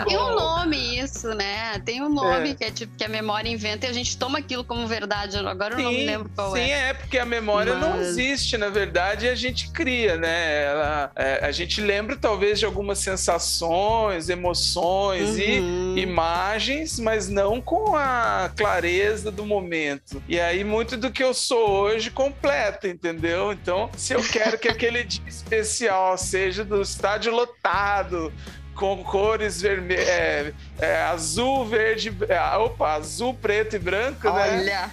Tem um nome isso, né? Tem um nome É. que é tipo que a memória inventa e a gente toma aquilo como verdade. Agora eu não me lembro qual sim, é. é. porque a memória não Mas- existe, na verdade, e a gente cria, né? Ela, é, a gente lembra talvez de algumas sensações, emoções Uhum. e imagens, mas não com a clareza do momento. E aí, muito do que eu sou hoje completa, entendeu? Então, se eu quero que aquele dia especial seja do estádio lotado, com cores vermelhas, é, é, azul, verde, é, opa, azul, preto e branco, né?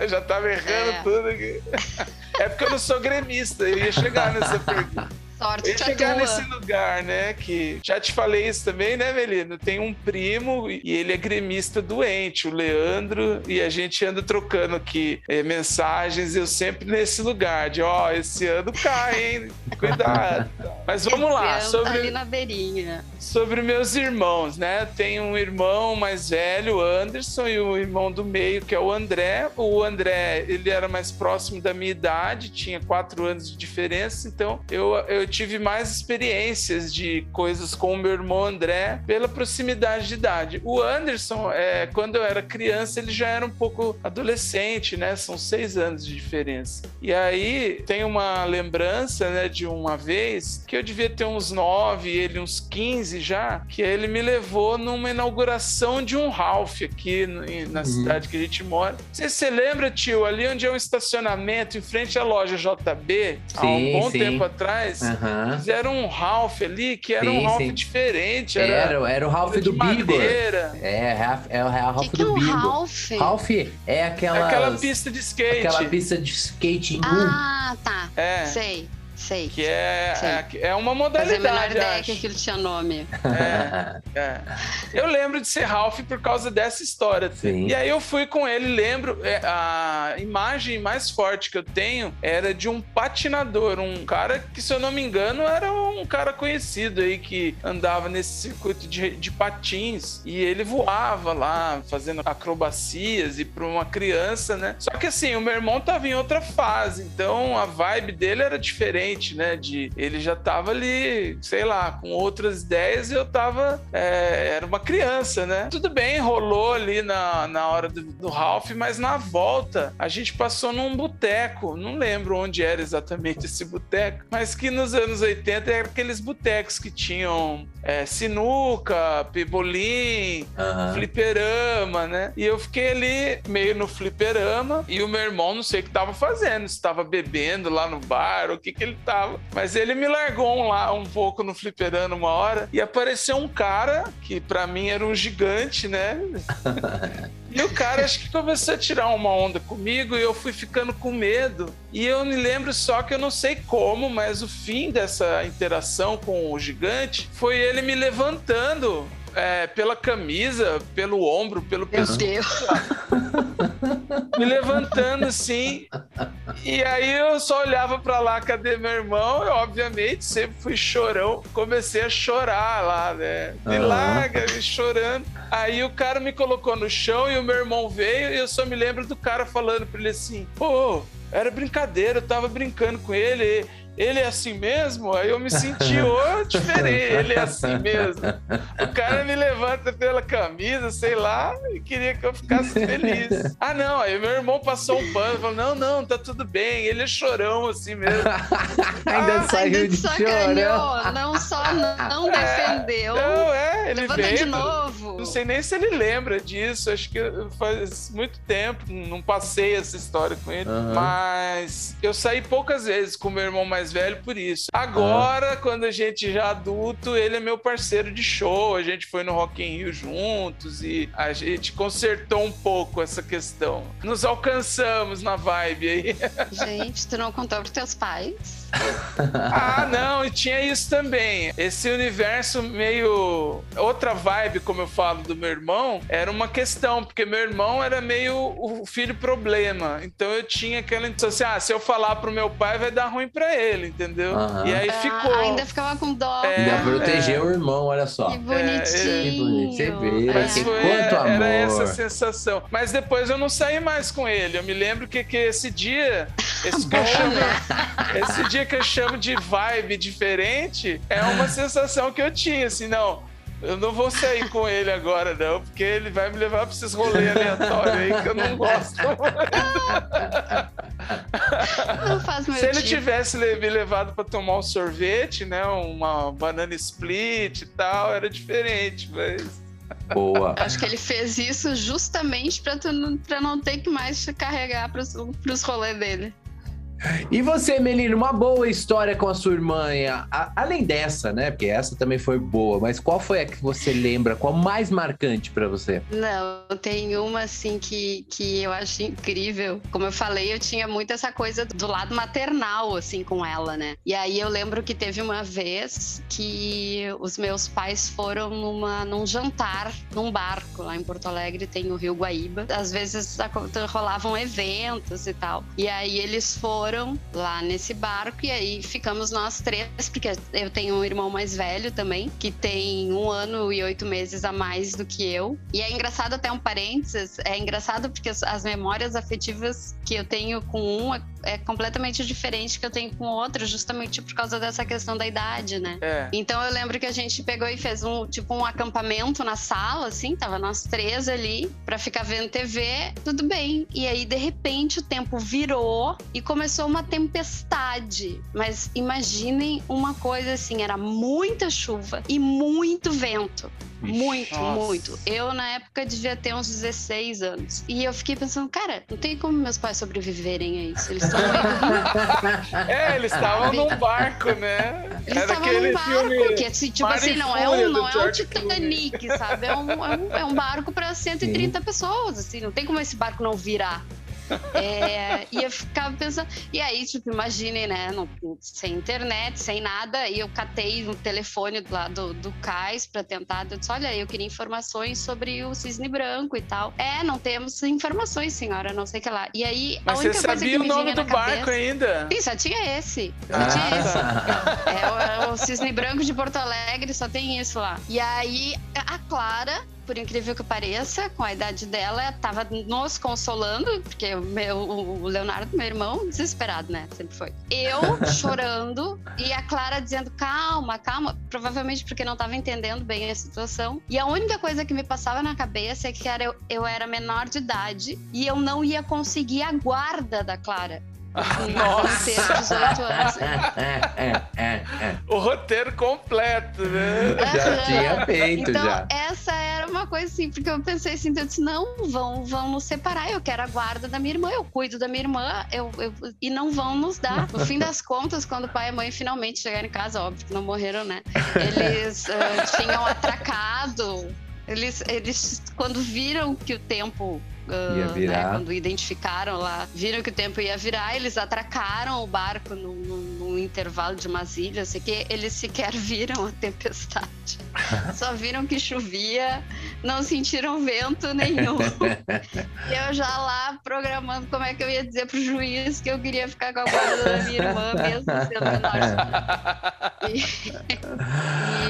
Eu já tava errando É. tudo aqui. É porque eu não sou gremista, eu ia chegar nessa pergunta. Sorte ia chegar tua. nesse lugar, né? Que já te falei isso também, né, Melino? Tem um primo e ele é gremista doente, o Leandro, e a gente anda trocando aqui eh, mensagens. Eu sempre nesse lugar de, ó, esse ano cai, hein? Cuidado. Mas vamos lá, Criança sobre ali na beirinha. sobre meus irmãos, né? Tem um irmão mais velho, o Anderson, e o irmão do meio, que é o André. O André, ele era mais próximo da minha idade, tinha quatro anos de diferença, então eu, eu tive mais experiências de coisas com o meu irmão André pela proximidade de idade. O Anderson, é, quando eu era criança, ele já era um pouco adolescente, né? São seis anos de diferença. E aí tem uma lembrança, né, de uma vez que eu devia ter uns nove, ele uns 15 já, que ele me levou numa inauguração de um Ralph aqui na cidade que a gente mora. Sei se você lembra, tio, ali onde é um estacionamento em frente à loja JB, há um Sim, bom sim. tempo atrás. Aham. Fizeram um Ralph ali que era Sim, um Ralph sim. diferente. Era, Era, era o Ralph do madeira. É, Ralph- é o O Ralph que, que é do Bigor. Ralph? Ralph é aquela, Aquela pista de skate. aquela pista de skate em. Ah, tá. É. Sei, sei. Que é, Sei. é, é uma Fazia a menor modalidade, ideia acho. que aquilo tinha nome. É, é. Eu lembro de ser Ralph por causa dessa história. Sim. E aí eu fui com ele, lembro, é, a imagem mais forte que eu tenho era de um patinador, um cara que, se eu não me engano, era um cara conhecido aí que andava nesse circuito de, de patins e ele voava lá, fazendo acrobacias e para uma criança, né? Só que assim, o meu irmão tava em outra fase, então a vibe dele era diferente, né? De ele já tava ali, sei lá, com outras ideias e eu tava é, era uma criança, né? Tudo bem, rolou ali na, na hora do, do Ralph, mas na volta a gente passou num boteco, não lembro onde era exatamente esse boteco, mas que nos anos 80 era aqueles botecos que tinham é, sinuca, pebolim, Aham. fliperama, né? E eu fiquei ali meio no fliperama e o meu irmão não sei o que tava fazendo, se tava bebendo lá no bar, o que que ele tava. Mas ele me largou um, lá um pouco no fliperama uma hora e apareceu um cara que pra mim era um gigante, né? E o cara acho que começou a tirar uma onda comigo e eu fui ficando com medo. E eu me lembro só que eu não sei como, mas o fim dessa interação com o gigante foi ele me levantando é, pela camisa, pelo ombro, pelo Meu pescoço Deus. me levantando assim. E aí eu só olhava pra lá, cadê meu irmão? Eu, obviamente, sempre fui chorão. Comecei a chorar lá, né? Me larga, me chorando. Aí o cara me colocou no chão e o meu irmão veio e eu só me lembro do cara falando pra ele assim: Pô, era brincadeira, eu tava brincando com ele. Ele é assim mesmo? Aí eu me senti diferente. Ele é assim mesmo. O cara me levanta pela camisa, sei lá, e queria que eu ficasse feliz. Ah, não. Aí meu irmão passou um pano, falou: não, não, tá tudo bem. Ele é chorão assim mesmo. Ainda Ah, saiu Ainda de sacaneou, não só não defendeu, Não, é, ele veio. de novo. Não sei nem se ele lembra disso. Acho que faz muito tempo. Não passei essa história com ele. Aham. Mas eu saí poucas vezes com meu irmão mais velho por isso. Agora, quando a gente já adulto, ele é meu parceiro de show. A gente foi no Rock in Rio juntos e a gente consertou um pouco essa questão. Nos alcançamos na vibe aí. Gente, tu não contou pros teus pais? Ah, não, e tinha isso também. Esse universo meio. Outra vibe, como eu falo, do meu irmão, era uma questão, porque meu irmão era meio o filho problema. Então eu tinha aquela intenção assim: ah, se eu falar pro meu pai, vai dar ruim pra ele, entendeu? Aham. E aí Ah, ficou. ainda ficava com dó. É, Ainda É. protegeu o irmão, olha só. Que bonitinho. Que bonito. Você vê, Mas que foi, quanto amor. era essa sensação. Mas depois eu não saí mais com ele. Eu me lembro que, que esse dia, esse, que eu chamo, esse dia que eu chamo de vibe diferente, é uma sensação que eu tinha, assim, não. Eu não vou sair com ele agora, não, porque ele vai me levar pra esses rolês aleatórios aí que eu não gosto. Não faz meu Se ele tipo. tivesse me levado pra tomar um sorvete, né, uma banana split e tal, era diferente, mas Boa. Acho que ele fez isso justamente pra, tu, não- pra não ter que mais te carregar pros, pros rolês dele. E você, Melina, uma boa história com a sua irmã? A- além dessa, né? Porque essa também foi boa, mas qual foi a que você lembra? Qual mais marcante pra você? Não, tem uma assim que, que eu acho incrível. Como eu falei, eu tinha muito essa coisa do lado maternal, assim, com ela, né? E aí eu lembro que teve uma vez que os meus pais foram numa, num jantar num barco lá em Porto Alegre, tem o Rio Guaíba. Às vezes rolavam eventos e tal. E aí eles foram lá nesse barco e aí ficamos nós três, porque eu tenho um irmão mais velho também, que tem um ano e oito meses a mais do que eu. E é engraçado até um parênteses, é engraçado porque as- as memórias afetivas que eu tenho com um é, é completamente diferente que eu tenho com o outro, justamente por causa dessa questão da idade, né? é. Então eu lembro que a gente pegou e fez um tipo um acampamento na sala, assim, tava nós três ali pra ficar vendo TV, tudo bem. E aí de repente o tempo virou e começou uma tempestade. Mas imaginem uma coisa assim, era muita chuva e muito vento. Muito, Nossa. muito. Eu, na época, devia ter uns 16 anos. E eu fiquei pensando, cara, não tem como meus pais sobreviverem a isso. Eles estão É, eles estavam num barco, né? Eles estavam num barco, que assim, tipo Mar assim, não é um, não é um Titanic, sabe? É um, é um, é um barco para 130 pessoas, assim, não tem como esse barco não virar. É, e eu ficava pensando. E aí, tipo, imaginem, né? não- sem internet, sem nada. E eu catei o telefone lá do, do cais pra tentar. Eu disse: olha, eu queria informações sobre o cisne branco e tal. É, não temos informações, senhora, não sei o que lá. E aí, Mas a você única coisa sabia que o me nome do barco cabeça... ainda? Sim, só tinha esse. Só Ah, tinha esse. É, o- é o Cisne Branco de Porto Alegre, só tem isso lá. E aí, a Clara, por incrível que pareça, com a idade dela, tava nos consolando, porque o, meu, o Leonardo, meu irmão, desesperado, né? Sempre foi. Eu chorando e a Clara dizendo: calma, calma. Provavelmente porque não tava entendendo bem a situação. E a única coisa que me passava na cabeça é que era, eu, eu era menor de idade e eu não ia conseguir a guarda da Clara. Nossa. ter 18 anos. é, é, é, é. O roteiro completo, né? Já tinha feito, Então, já. essa era uma coisa assim, porque eu pensei assim, eu disse, não, vão, vão nos separar, eu quero a guarda da minha irmã, eu cuido da minha irmã, eu, eu- e não vão nos dar. No fim das contas, quando o pai e a mãe finalmente chegaram em casa, óbvio que não morreram, né? Eles ah, tinham atracado, eles, eles, quando viram que o tempo uh, né, quando identificaram lá, viram que o tempo ia virar, eles atracaram o barco no- no intervalo de umas ilhas, sei que eles sequer viram a tempestade. Só viram que chovia, não sentiram vento nenhum. E eu já lá programando como é que eu ia dizer pro juiz que eu queria ficar com a guarda da minha irmã, mesmo sendo menor. E,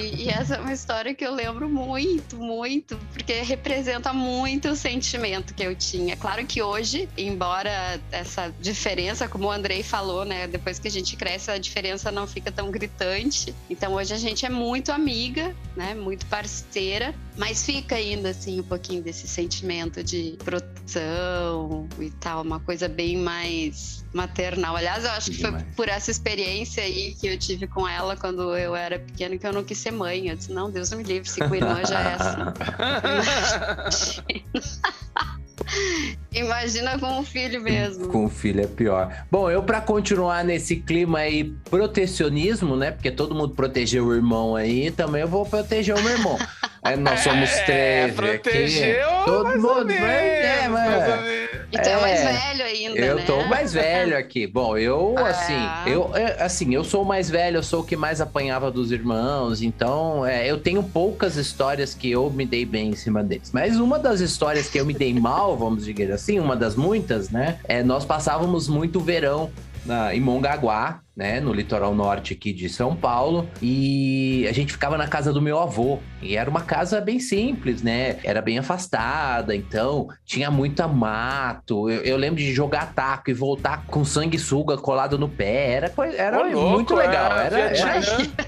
e- e essa é uma história que eu lembro muito, muito, porque representa muito o sentimento que eu tinha. Claro que hoje, embora essa diferença, como o Andrei falou, né, depois que a gente cresce, a diferença não fica tão gritante. Então hoje a gente é muito amiga, né, muito parceira, mas fica ainda assim um pouquinho desse sentimento de proteção e tal, uma coisa bem mais maternal. Aliás, eu acho que foi por essa experiência aí que eu tive com ela quando eu era pequena que eu não quis ser mãe. Eu disse, não, Deus me livre, se com irmã já é assim. Imagina com um filho mesmo. Com o filho é pior. Bom, eu pra continuar nesse clima aí protecionismo, né? Porque todo mundo protegeu o irmão aí, também eu vou proteger o meu irmão. Aí nós somos É, três protegeu, aqui. Todo mais ou mundo, menos, é, mais mas- ou menos. E tu é mais É, velho ainda, Eu né? tô mais velho aqui. Bom, eu Ah. assim, eu é, assim, eu sou o mais velho, eu sou o que mais apanhava dos irmãos, então é, eu tenho poucas histórias que eu me dei bem em cima deles. Mas uma das histórias que eu me dei mal, vamos dizer assim, uma das muitas, né? É, nós passávamos muito verão na, em Mongaguá, né, no litoral norte aqui de São Paulo, e a gente ficava na casa do meu avô. E era uma casa bem simples, né? Era bem afastada, então tinha muita mato. Eu, eu lembro de jogar taco e voltar com sanguessuga colado no pé. Era, era Ô, louco, muito legal. é, Era, era,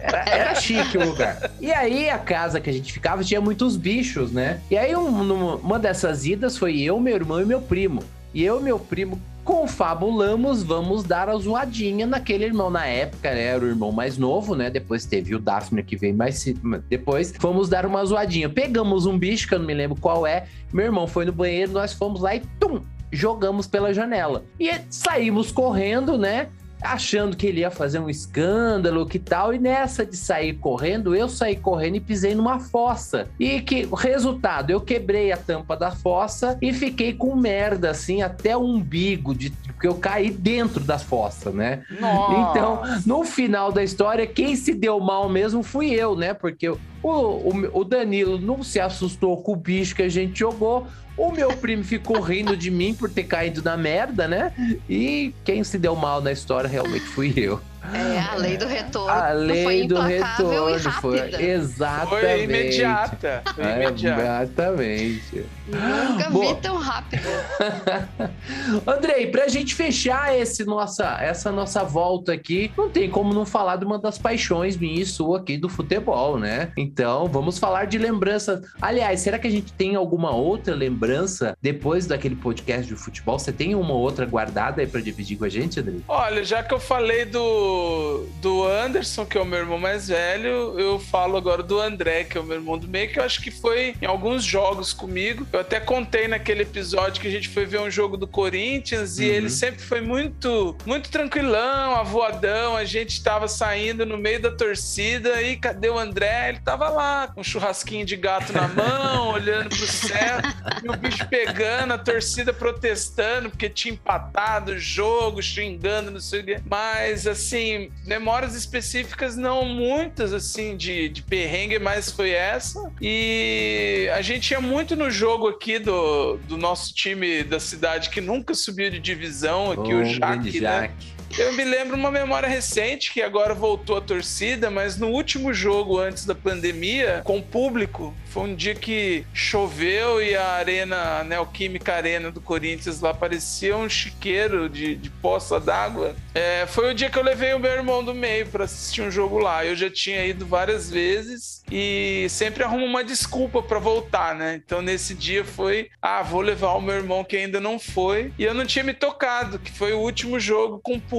era, era chique o lugar. E aí a casa que a gente ficava tinha muitos bichos, né? E aí um- numa uma dessas idas foi eu, meu irmão e meu primo. E eu e meu primo confabulamos, vamos dar a zoadinha naquele irmão. Na época, né, era o irmão mais novo, né? Depois teve o Daphne que veio mais depois. Fomos dar uma zoadinha. Pegamos um bicho, que eu não me lembro qual é. Meu irmão foi no banheiro, nós fomos lá e tum! Jogamos pela janela. E saímos correndo, né? Achando que ele ia fazer um escândalo, que tal, e nessa de sair correndo, eu saí correndo e pisei numa fossa. E que resultado, eu quebrei a tampa da fossa e fiquei com merda assim até o umbigo, de, porque eu caí dentro da fossa, né? Nossa. Então, no final da história, quem se deu mal mesmo fui eu, né? Porque o, o, o Danilo não se assustou com o bicho que a gente jogou. O meu primo ficou rindo de mim por ter caído na merda, né? E quem se deu mal na história realmente fui eu. É, a lei do retorno A foi lei do implacável e retorno foi exatamente. Foi imediata. Foi É, imediata. Exatamente. Nunca Bom. vi tão rápido. Andrei, pra gente fechar esse nossa, essa nossa volta aqui, não tem como não falar de uma das paixões minha e sua aqui do futebol, né? Então, vamos falar de lembranças. Aliás, será que a gente tem alguma outra lembrança depois daquele podcast de futebol? Você tem uma outra guardada aí pra dividir com a gente, Andrei? Olha, já que eu falei do, do Anderson, que é o meu irmão mais velho, eu falo agora do André, que é o meu irmão do meio, que eu acho que foi em alguns jogos comigo. Eu até contei naquele episódio que a gente foi ver um jogo do Corinthians e Uhum. ele sempre foi muito, muito tranquilão, avoadão. A gente tava saindo no meio da torcida e cadê o André? Ele tava lá com um churrasquinho de gato na mão, olhando pro céu, e o bicho pegando, a torcida protestando porque tinha empatado o jogo, xingando, não sei o quê. Mas, assim, memórias específicas não muitas, assim, de, de perrengue, mas foi essa. E a gente ia muito no jogo aqui do, do nosso time da cidade que nunca subiu de divisão, aqui o Jaque, né? Jaque. Eu me lembro uma memória recente que agora voltou a torcida, mas no último jogo antes da pandemia, com público, foi um dia que choveu e a arena, a Neoquímica Arena do Corinthians lá parecia um chiqueiro de, de poça d'água. É, foi o dia que eu levei o meu irmão do meio para assistir um jogo lá. Eu já tinha ido várias vezes e sempre arrumo uma desculpa para voltar, né? Então nesse dia foi, ah, vou levar o meu irmão que ainda não foi. E eu não tinha me tocado, que foi o último jogo com público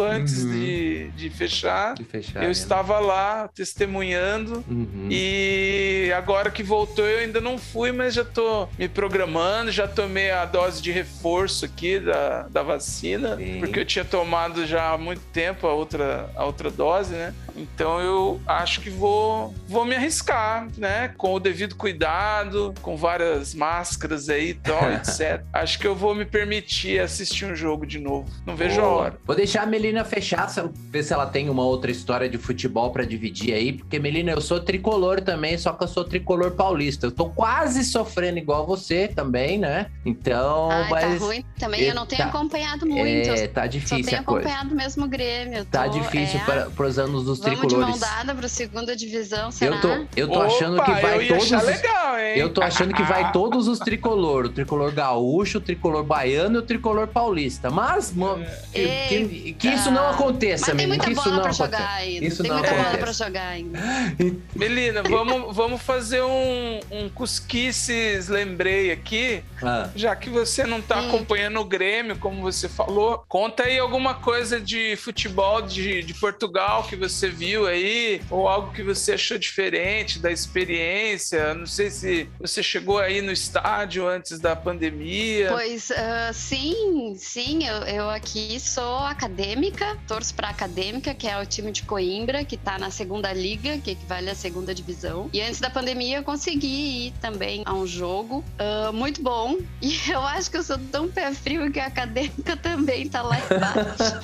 antes Uhum. de, de fechar. De fechar. Eu né? estava lá testemunhando. Uhum. E agora que voltou, eu ainda não fui, mas já tô me programando, já tomei a dose de reforço aqui da, da vacina, Sim. porque eu tinha tomado já há muito tempo a outra, a outra dose, né? Então eu acho que vou, vou me arriscar, né? Com o devido cuidado, com várias máscaras aí e tal, etc. Acho que eu vou me permitir assistir um jogo de novo. Não vejo a Boa. hora. Vou deixar a Melina fechar, se ela- ver se ela tem uma outra história de futebol pra dividir aí, porque Melina, eu sou tricolor também, só que eu sou tricolor paulista. Eu tô quase sofrendo igual você também, né? Então, Ai, mas tá ruim também. Eu não tenho Tá- acompanhado muito. é, tá Só difícil tenho a coisa. acompanhado mesmo o Grêmio. Tá Tô- difícil é, para pros anos dos Vamos de tricolores. mão dada pra segunda divisão, será? Eu tô, eu tô achando Opa, que vai eu ia todos legal, hein? Eu tô achando que vai todos os tricolor, o tricolor gaúcho, o tricolor baiano e o tricolor paulista. Mas mo- que, que- que isso não aconteça, Mas tem menino, muita que isso bola não jogar ainda. Isso tem não muita bola acontece. pra jogar ainda. Melina, vamos, vamos fazer um, um cusquices lembrei aqui. Ah. Já que você não tá Hum. acompanhando o Grêmio, como você falou, conta aí alguma coisa de futebol de, de Portugal que você viu aí, ou algo que você achou diferente da experiência. Não sei se você chegou aí no estádio antes da pandemia. Pois ah, sim, sim, eu, eu aqui sou acadêmica, torço para acadêmica, que é o time de Coimbra, que tá na segunda liga, que equivale à segunda divisão. E antes da pandemia eu consegui ir também a um jogo ah, muito bom. E eu acho que eu sou tão pé frio que a acadêmica também tá lá embaixo.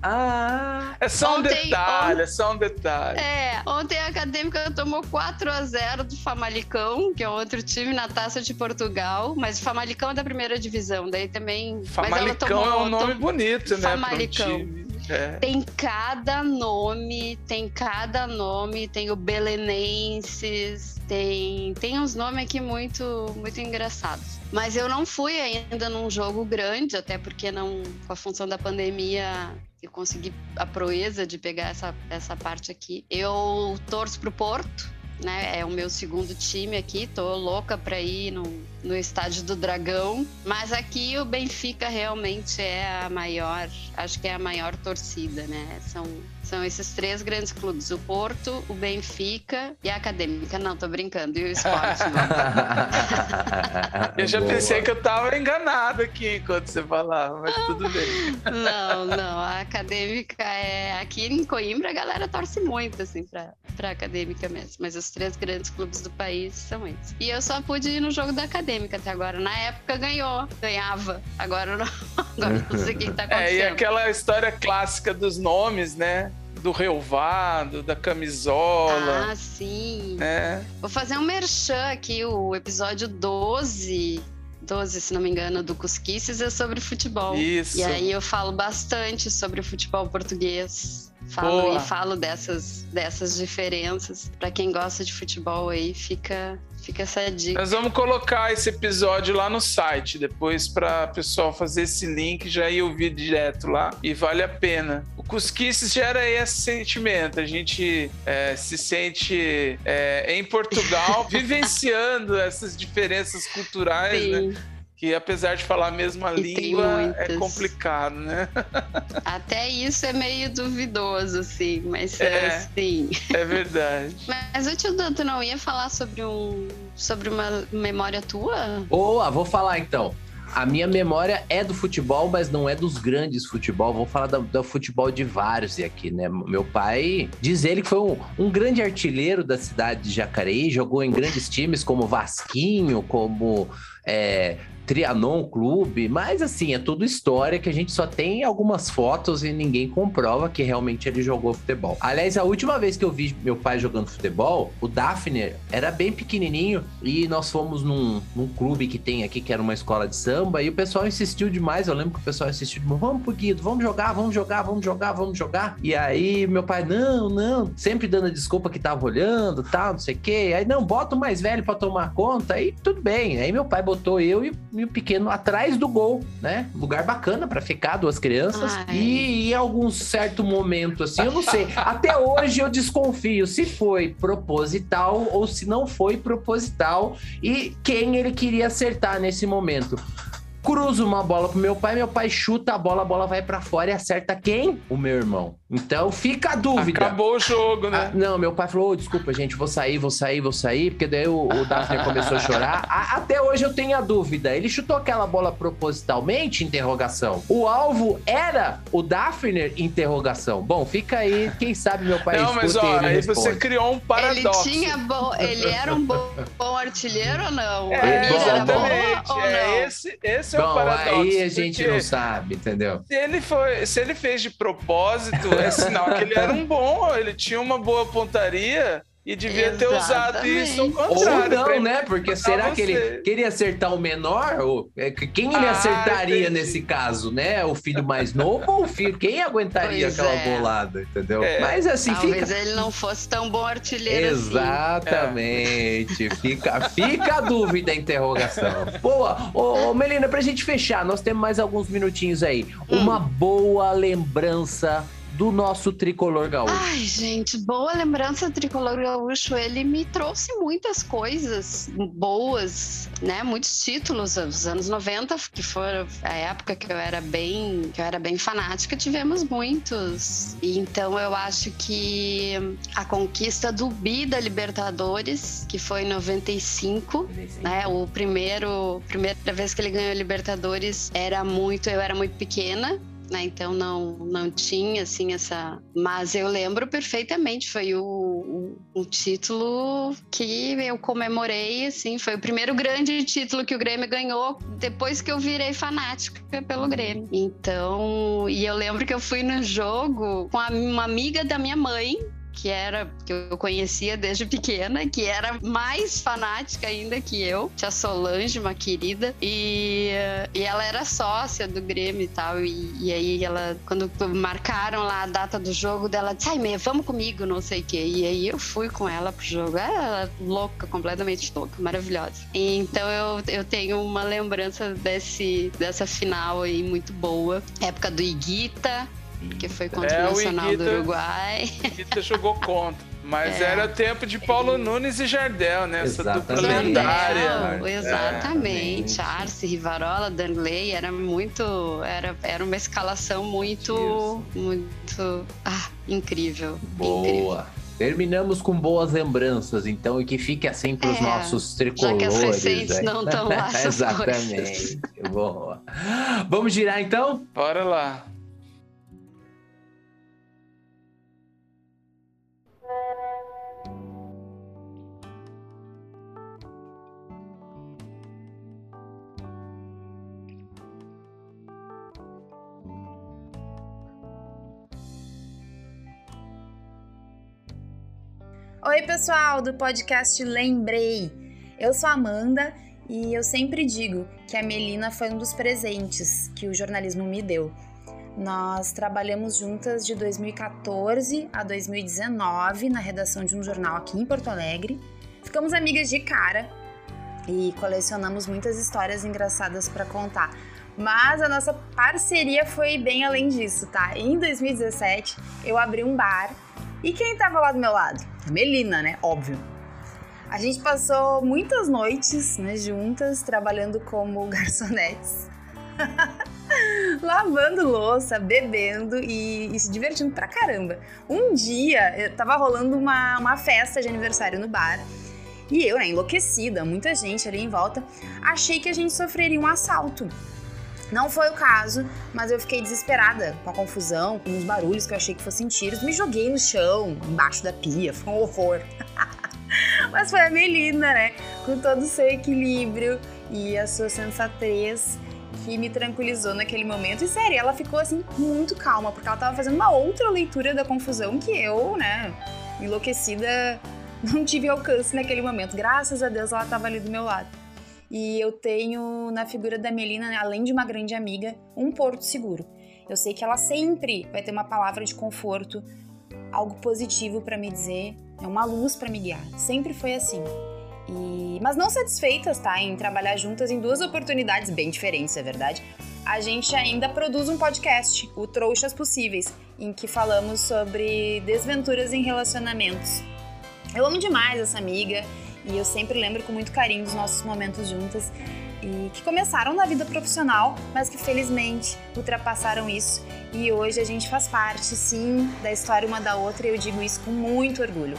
É só um Ontem- detalhe, é só um detalhe. É, ontem a Acadêmica tomou 4 a 0 do Famalicão, que é outro time na Taça de Portugal, mas o Famalicão é da primeira divisão, daí também... mas ela Famalicão tomou- é um nome tom- bonito, né? um Famalicão. É. Tem cada nome, tem cada nome, tem o Belenenses, tem, tem uns nomes aqui muito, muito engraçados. Mas eu não fui ainda num jogo grande, até porque não, com a função da pandemia, eu consegui a proeza de pegar essa, essa parte aqui. Eu torço pro Porto, né? É o meu segundo time aqui, tô louca pra ir no, no estádio do Dragão. Mas aqui o Benfica realmente é a maior, acho que é a maior torcida, né? São, são esses três grandes clubes: o Porto, o Benfica e a Acadêmica. Não, tô brincando, e o esporte. Eu já Boa. pensei que eu tava enganado aqui enquanto você falava, mas tudo bem. não, não, a Acadêmica é. Aqui em Coimbra a galera torce muito, assim, pra, pra Acadêmica mesmo. Mas os três grandes clubes do país são esses. E eu só pude ir no jogo da Acadêmica até agora. Na época ganhou, ganhava. Agora não, agora não sei o que, que tá acontecendo. É, e aquela história clássica dos nomes, né? Do relvado, da camisola, Ah, sim. né? Vou fazer um merchan aqui, o episódio 12. 12, se não me engano, do Cusquices é sobre futebol. Isso. E aí eu falo bastante sobre o futebol português. Falo Boa. e falo dessas, dessas diferenças. Pra quem gosta de futebol aí, fica, fica essa dica. Nós vamos colocar esse episódio lá no site, depois para pessoal fazer esse link já ir ouvir direto lá e vale a pena. O Cusquices gera esse sentimento, a gente é, se sente é, em Portugal vivenciando essas diferenças culturais, né? Que apesar de falar a mesma E língua, é complicado, né? Até isso é meio duvidoso, assim, mas É. é. assim. É verdade. Mas o tio Dan, tu não ia falar sobre um. sobre uma memória tua? Boa, vou falar então. A minha memória é do futebol, mas não é dos grandes futebol. Vou falar do, do futebol de vários aqui, né? Meu pai diz ele que foi um, um grande artilheiro da cidade de Jacareí, jogou em grandes times como Vasquinho, como é, Trianon Clube, mas assim, é tudo história que a gente só tem algumas fotos e ninguém comprova que realmente ele jogou futebol. Aliás, a última vez que eu vi meu pai jogando futebol, o Daphne era bem pequenininho e nós fomos num, num clube que tem aqui, que era uma escola de samba, e o pessoal insistiu demais. Eu lembro que o pessoal insistiu demais: vamos pro Guido, vamos jogar, vamos jogar, vamos jogar, vamos jogar. E aí meu pai, não, não, sempre dando a desculpa que tava olhando, tal, não sei o quê. Aí, não, bota o mais velho pra tomar conta, aí tudo bem. Aí meu pai botou eu e, e o pequeno atrás do gol, né? Lugar bacana pra ficar, duas crianças. Ai. E em algum certo momento, assim, eu não sei. Até hoje eu desconfio se foi proposital ou se não foi proposital e quem ele queria acertar nesse momento. Cruza uma bola pro meu pai, meu pai chuta a bola, a bola vai pra fora e acerta quem? O meu irmão. Então fica a dúvida. Acabou o jogo, Ah, né? não, meu pai falou: "Ô, desculpa, gente, vou sair, vou sair, vou sair, porque daí o, o Daphne começou a chorar. A- até hoje eu tenho a dúvida. Ele chutou aquela bola propositalmente? Interrogação. O alvo era o Daphne? Interrogação. Bom, fica aí. Quem sabe meu pai não, mas ó, ele aí você responde. criou um paradoxo. Ele tinha bom, ele era um bom, bom artilheiro ou não? É, era exatamente. ou É não? esse, esse é o Bom, paradoxo. aí a gente não sabe, entendeu? Se ele, foi, se ele fez de propósito, é sinal que ele era um bom, ele tinha uma boa pontaria e devia ter usado isso ao Exatamente. Ou contrário. pra não, né? Porque será que ele você. queria acertar o menor? Ou, é, que- quem ele Ah, acertaria entendi. nesse caso, né? O filho mais novo ou o filho? Quem aguentaria Pois aquela é. bolada, entendeu? É. Mas assim, Talvez fica. ele não fosse tão bom artilheiro assim. Exatamente. Fica, fica a dúvida, a interrogação. Boa. Ô, ô, Melina, pra gente fechar, nós temos mais alguns minutinhos aí. Uma boa lembrança do nosso tricolor gaúcho. Ai, gente, boa lembrança do Tricolor Gaúcho. Ele me trouxe muitas coisas boas, né? Muitos títulos. Os anos 90, que foram a época que eu era bem, que eu era bem fanática, tivemos muitos. Então eu acho que a conquista do Bi da Libertadores, que foi em 95, né? O primeiro, primeira vez que ele ganhou a Libertadores era muito, eu era muito pequena, né? Então não não tinha assim essa, mas eu lembro perfeitamente, foi o, o, um título que eu comemorei assim, foi o primeiro grande título que o Grêmio ganhou depois que eu virei fanática pelo Grêmio. Então, e eu lembro que eu fui no jogo com uma amiga da minha mãe que era que eu conhecia desde pequena, que era mais fanática ainda que eu, tia Solange, uma querida, e, e ela era sócia do Grêmio e tal, e, e aí ela, quando marcaram lá a data do jogo dela, disse, ai, meia, vamos comigo, não sei o quê, e aí eu fui com ela pro jogo, ela louca, completamente louca, maravilhosa. Então eu, eu tenho uma lembrança desse, dessa final aí muito boa, época do Iguita, que foi contra É, o Nacional do Iguita- Uruguai. Iguita jogou contra. Mas É. era tempo de Paulo Nunes e Jardel, né? Essa dupla lendária. Jardel, exatamente. É. Arce, Rivarola, Danley, era muito. Era, era uma escalação muito. Muito. Ah, incrível. incrível. Boa. Terminamos com boas lembranças, então, e que fique assim para os É, nossos já tricolores. que as recentes né? não tão lá Exatamente. Boa. Vamos girar então? Bora lá. Oi, pessoal do podcast Lembrei. Eu sou Amanda e eu sempre digo que a Melina foi um dos presentes que o jornalismo me deu. Nós trabalhamos juntas de 2014 a 2019 na redação de um jornal aqui em Porto Alegre. Ficamos amigas de cara e colecionamos muitas histórias engraçadas para contar. Mas a nossa parceria foi bem além disso, tá? Em 2017, eu abri um bar e quem tava lá do meu lado? A Melina, né? Óbvio. A gente passou muitas noites né, juntas, trabalhando como garçonetes, lavando louça, bebendo e, e se divertindo pra caramba. Um dia, eu tava rolando uma, uma festa de aniversário no bar e eu, né, enlouquecida, muita gente ali em volta, achei que a gente sofreria um assalto. Não foi o caso, mas eu fiquei desesperada com a confusão, com os barulhos que eu achei que fossem tiros. Me joguei no chão, embaixo da pia, foi um horror. mas foi a Melina, né? Com todo o seu equilíbrio e a sua sensatez que me tranquilizou naquele momento. E sério, ela ficou assim muito calma, porque ela tava fazendo uma outra leitura da confusão que eu, né, enlouquecida, não tive alcance naquele momento. Graças a Deus ela tava ali do meu lado. E eu tenho na figura da Melina, além de uma grande amiga, um porto seguro. Eu sei que ela sempre vai ter uma palavra de conforto, algo positivo para me dizer, é uma luz para me guiar. Sempre foi assim. E... Mas não satisfeitas, tá, em trabalhar juntas em duas oportunidades bem diferentes, é verdade. A gente ainda produz um podcast, o Trouxas Possíveis, em que falamos sobre desventuras em relacionamentos. Eu amo demais essa amiga e eu sempre lembro com muito carinho dos nossos momentos juntas. e que começaram na vida profissional, mas que felizmente ultrapassaram isso e hoje a gente faz parte, sim, da história uma da outra e eu digo isso com muito orgulho.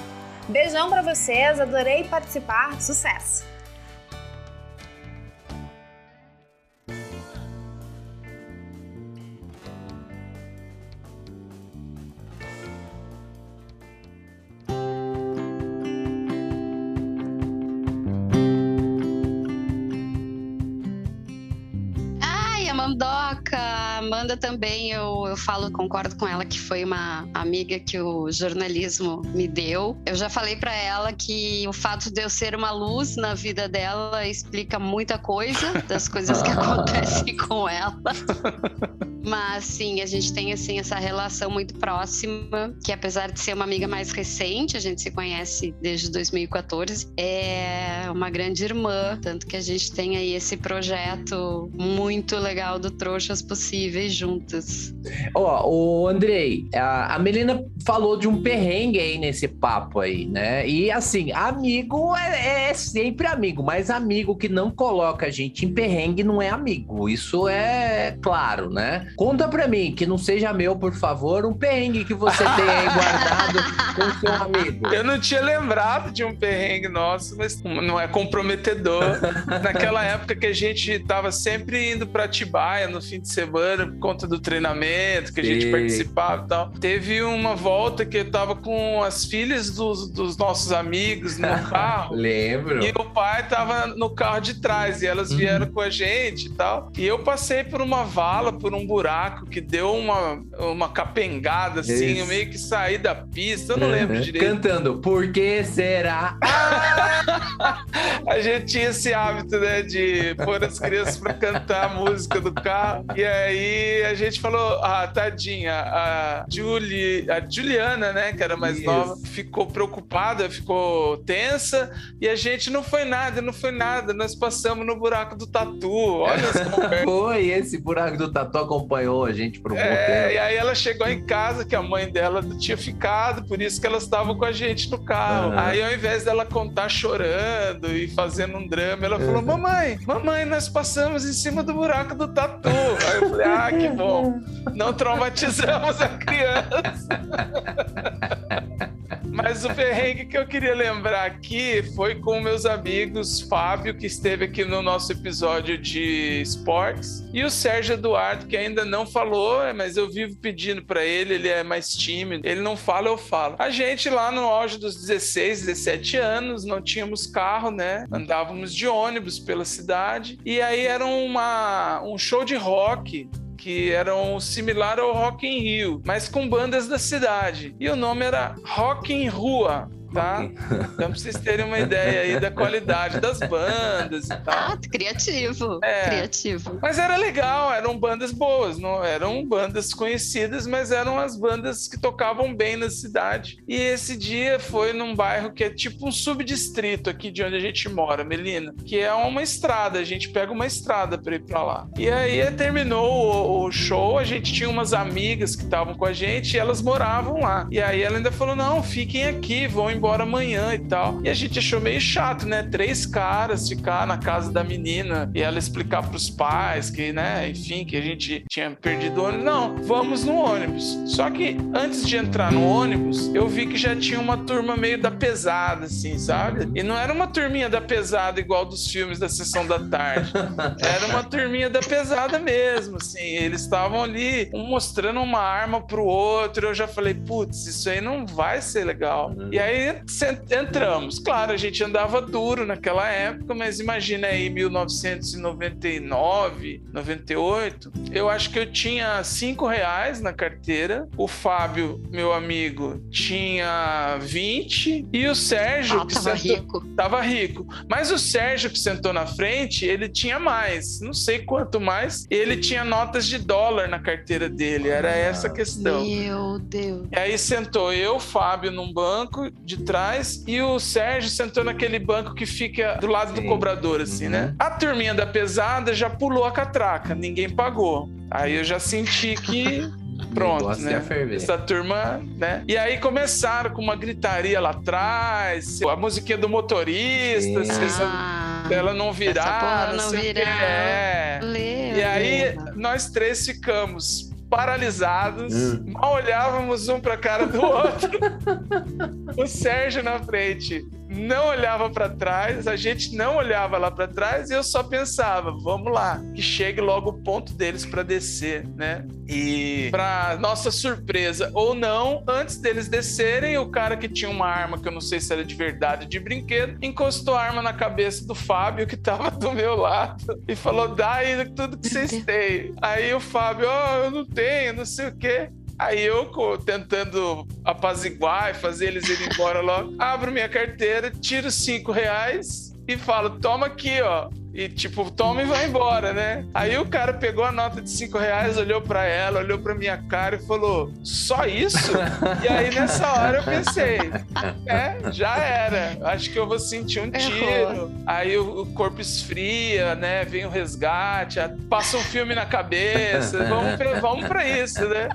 Beijão para vocês, adorei participar, sucesso! Amanda também, eu, eu falo, concordo com ela que foi uma amiga que o jornalismo me deu. Eu já falei para ela que o fato de eu ser uma luz na vida dela explica muita coisa das coisas que acontecem com ela. Mas sim, a gente tem assim essa relação muito próxima, que apesar de ser uma amiga mais recente, a gente se conhece desde 2014, é uma grande irmã, tanto que a gente tem aí esse projeto muito legal do Trouxas Possíveis juntas. Ó, oh, o Andrei, a, Melina falou de um perrengue aí nesse papo aí, né? E assim, amigo é, é sempre amigo, mas amigo que não coloca a gente em perrengue não é amigo. Isso é claro, né? Conta pra mim, que não seja meu, por favor, um perrengue que você tem aí guardado com seu amigo. Eu não tinha lembrado de um perrengue nosso, mas não é comprometedor. Naquela época que a gente tava sempre indo pra Tibaia no fim de semana por conta do treinamento que a gente participava e tal. Teve uma volta que eu tava com as filhas dos, dos nossos amigos no carro. Lembro. E o pai tava no carro de trás e elas vieram uhum. com a gente e tal. E eu passei por uma vala, por um buraco buraco que deu uma, uma capengada, assim, eu meio que saí da pista, eu não uhum. lembro direito. Cantando, por que será? a gente tinha esse hábito, né, de pôr as crianças pra cantar a música do carro. E aí a gente falou, ah, tadinha, a, Julie, a Juliana, né, que era mais Isso. nova, ficou preocupada, ficou tensa, e a gente não foi nada, não foi nada, nós passamos no buraco do tatu, olha Foi esse buraco do tatu acompanhou a gente pro é, E aí ela chegou em casa que a mãe dela tinha ficado, por isso que elas estavam com a gente no carro. Uhum. Aí ao invés dela contar chorando e fazendo um drama, ela falou: Mamãe, mamãe, nós passamos em cima do buraco do tatu. Aí eu falei: Ah, que bom. Não traumatizamos a criança. Mas o perrengue que eu queria lembrar aqui foi com meus amigos Fábio, que esteve aqui no nosso episódio de esportes, e o Sérgio Eduardo, que ainda não falou, mas eu vivo pedindo para ele, ele é mais tímido. Ele não fala, eu falo. A gente lá no auge dos 16, 17 anos, não tínhamos carro, né? Andávamos de ônibus pela cidade. E aí era uma, um show de rock que eram similar ao Rock in Rio, mas com bandas da cidade. E o nome era Rock in Rua tá? Então, pra vocês terem uma ideia aí da qualidade das bandas e tal. Ah, criativo. É. Criativo. Mas era legal, eram bandas boas, não eram bandas conhecidas, mas eram as bandas que tocavam bem na cidade. E esse dia foi num bairro que é tipo um subdistrito aqui de onde a gente mora, Melina, que é uma estrada, a gente pega uma estrada para ir para lá. E aí terminou o, o show, a gente tinha umas amigas que estavam com a gente e elas moravam lá. E aí ela ainda falou: "Não, fiquem aqui, vão embora embora amanhã e tal. E a gente achou meio chato, né? Três caras ficar na casa da menina e ela explicar pros pais que, né, enfim, que a gente tinha perdido o ônibus. Não, vamos no ônibus. Só que antes de entrar no ônibus, eu vi que já tinha uma turma meio da pesada, assim, sabe? E não era uma turminha da pesada igual dos filmes da sessão da tarde. Era uma turminha da pesada mesmo, assim. Eles estavam ali, um mostrando uma arma pro outro. Eu já falei, putz, isso aí não vai ser legal. E aí entramos. Claro, a gente andava duro naquela época, mas imagina aí 1999, 98. Eu acho que eu tinha cinco reais na carteira. O Fábio, meu amigo, tinha 20 e o Sérgio ah, que tava sentou, rico. Tava rico. Mas o Sérgio que sentou na frente, ele tinha mais. Não sei quanto mais. Ele tinha notas de dólar na carteira dele. Era essa a questão. Meu Deus. E aí sentou eu, Fábio, num banco de trás e o Sérgio sentou naquele banco que fica do lado Sim. do cobrador, assim, né? uhum. né? A turminha da pesada já pulou a catraca, ninguém pagou. Aí eu já senti que Pronto, né? Essa turma, né? E aí começaram com uma gritaria lá atrás, a musiquinha do motorista. Ah. Ela não virar, Essa porra não, virar. é. E aí, nós três ficamos paralisados, Hum. mal olhávamos um pra cara do outro. o Sérgio na frente não olhava pra trás, a gente não olhava lá pra trás e eu só pensava, vamos lá, que chegue logo o ponto deles pra descer, né? E pra nossa surpresa ou não, antes deles descerem, o cara que tinha uma arma que eu não sei se era de verdade, de brinquedo, encostou a arma na cabeça do Fábio que tava do meu lado e falou: "Dá aí tudo que vocês têm". Aí o Fábio, ó, eu não tenho, não sei o quê. Aí eu, tentando apaziguar e fazer eles irem embora logo, abro minha carteira, tiro cinco reais e falo, toma aqui, ó. E tipo, toma e vai embora, né? Aí o cara pegou a nota de cinco reais, olhou pra ela, olhou pra minha cara e falou, só isso? e aí nessa hora eu pensei, é, já era. Acho que eu vou sentir um tiro. Aí o, o corpo esfria, né? Vem o resgate, passa um filme na cabeça. Vamos pra, vamos pra isso, né?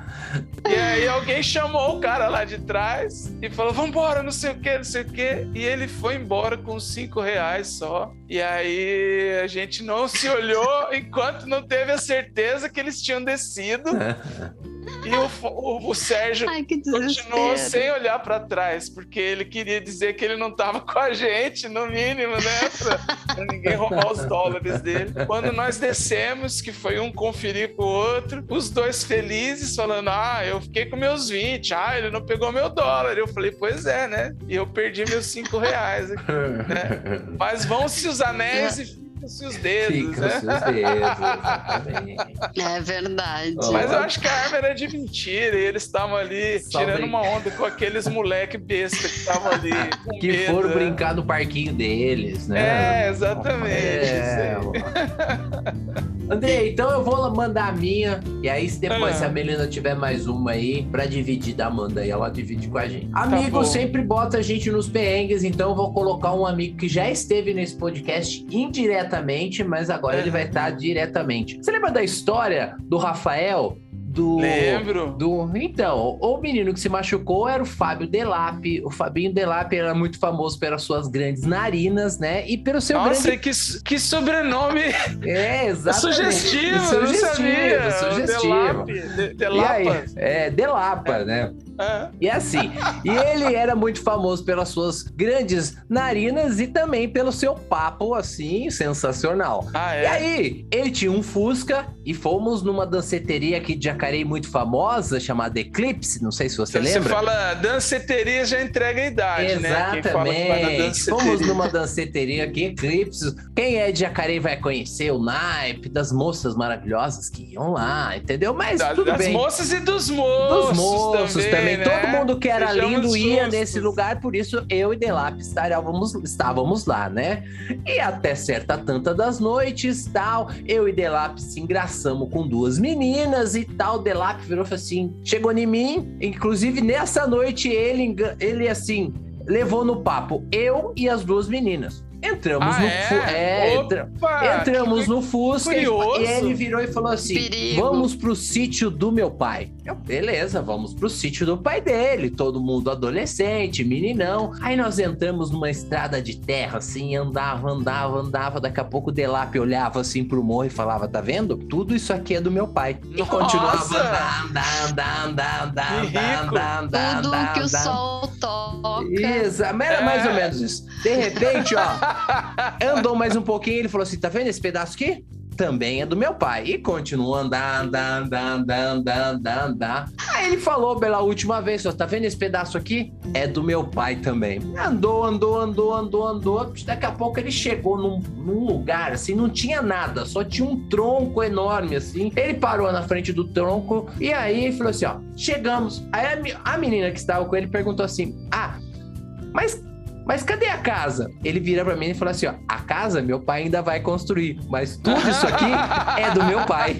E aí alguém chamou o cara lá de trás e falou: Vambora, não sei o que, não sei o que. E ele foi embora com cinco reais só. E aí a gente não se olhou enquanto não teve a certeza que eles tinham descido. E o, o, o Sérgio Ai, que continuou sem olhar pra trás, porque ele queria dizer que ele não tava com a gente, no mínimo, né? Pra, pra ninguém roubar os dólares dele. Quando nós descemos, que foi um conferir com o outro, os dois felizes, falando: Ah, eu fiquei com meus 20, ah, ele não pegou meu dólar. Eu falei: Pois é, né? E eu perdi meus 5 reais aqui, né? Mas vão-se os anéis e ficam-se os dedos, Fica né? os seus dedos, exatamente. É verdade. Mas eu acho que a arma era de mentira e eles estavam ali Só tirando uma onda com aqueles moleque besta que estavam ali. Que medo, foram né? brincar no parquinho deles, né? É, exatamente. É. André, então eu vou mandar a minha. E aí, se depois, Ah. se a Melina tiver mais uma aí, pra dividir da Amanda aí, ela divide com a gente. Amigo Tá bom. sempre bota a gente nos perrengues, então eu vou colocar um amigo que já esteve nesse podcast indiretamente, mas agora ele Aham. vai estar diretamente. Você lembra da história do Rafael? Do. Lembro. Do... Então, o menino que se machucou era o Fábio Delap. O Fabinho Delap era muito famoso pelas suas grandes narinas, né? E pelo seu Nossa, grande. que, que sobrenome É, exatamente. sugestivo, eu não Sugestivo, sabia. sugestivo. Delap, de, E aí, Delapa. é, Delapa, né? Ah, E assim, e ele era muito famoso pelas suas grandes narinas e também pelo seu papo, assim, sensacional. Ah, E é. aí, ele tinha um Fusca e fomos numa danceteria aqui de Jacareí muito famosa, chamada Eclipse, não sei se você Você lembra. fala danceteria, já entrega a idade, né? Vai na Exatamente. Fomos numa danceteria aqui, Eclipse. Quem é de Jacareí vai conhecer o naipe das moças maravilhosas que iam lá, entendeu? Mas Da- tudo das bem. moças e dos moços. Dos moços também. Né? Todo mundo que era Sejamos lindo ia justos. nesse lugar, por isso eu e Delap estávamos, estávamos lá, né? E até certa tanta das noites, tal, eu e Delap se engraçamos com duas meninas e tal. Delap virou e falou assim: chegou em mim, inclusive nessa noite ele, ele assim, levou no papo eu e as duas meninas. Entramos Ah, no é? fu- é, entra- Opa, Entramos no Fusca e curioso. ele virou e falou assim: Perigo. Vamos pro sítio do meu pai. Eu, beleza, vamos pro sítio do pai dele. Todo mundo adolescente, meninão. Aí nós entramos numa estrada de terra, assim, andava, andava, andava. Daqui a pouco o Delap olhava assim pro morro e falava: Tá vendo? Tudo isso aqui é do meu pai. E Nossa! continuava andando, andando, andando, andando. Tudo que o andando. sol toca. Isso, era mais É. ou menos isso. De repente, ó, andou mais um pouquinho, ele falou assim: tá vendo esse pedaço aqui? Também é do meu pai. E continuou andando, andando, andando, andando, andando. Aí ele falou pela última vez: ó, tá vendo esse pedaço aqui? É do meu pai também. Andou, andou, andou, andou, andou. Daqui a pouco ele chegou num, num lugar assim, não tinha nada, só tinha um tronco enorme assim. Ele parou na frente do tronco e aí falou assim: ó, chegamos. Aí a, a menina que estava com ele perguntou assim: ah, mas, mas cadê a casa? Ele vira pra mim e fala assim: ó, a casa meu pai ainda vai construir, mas tudo isso aqui é do meu pai.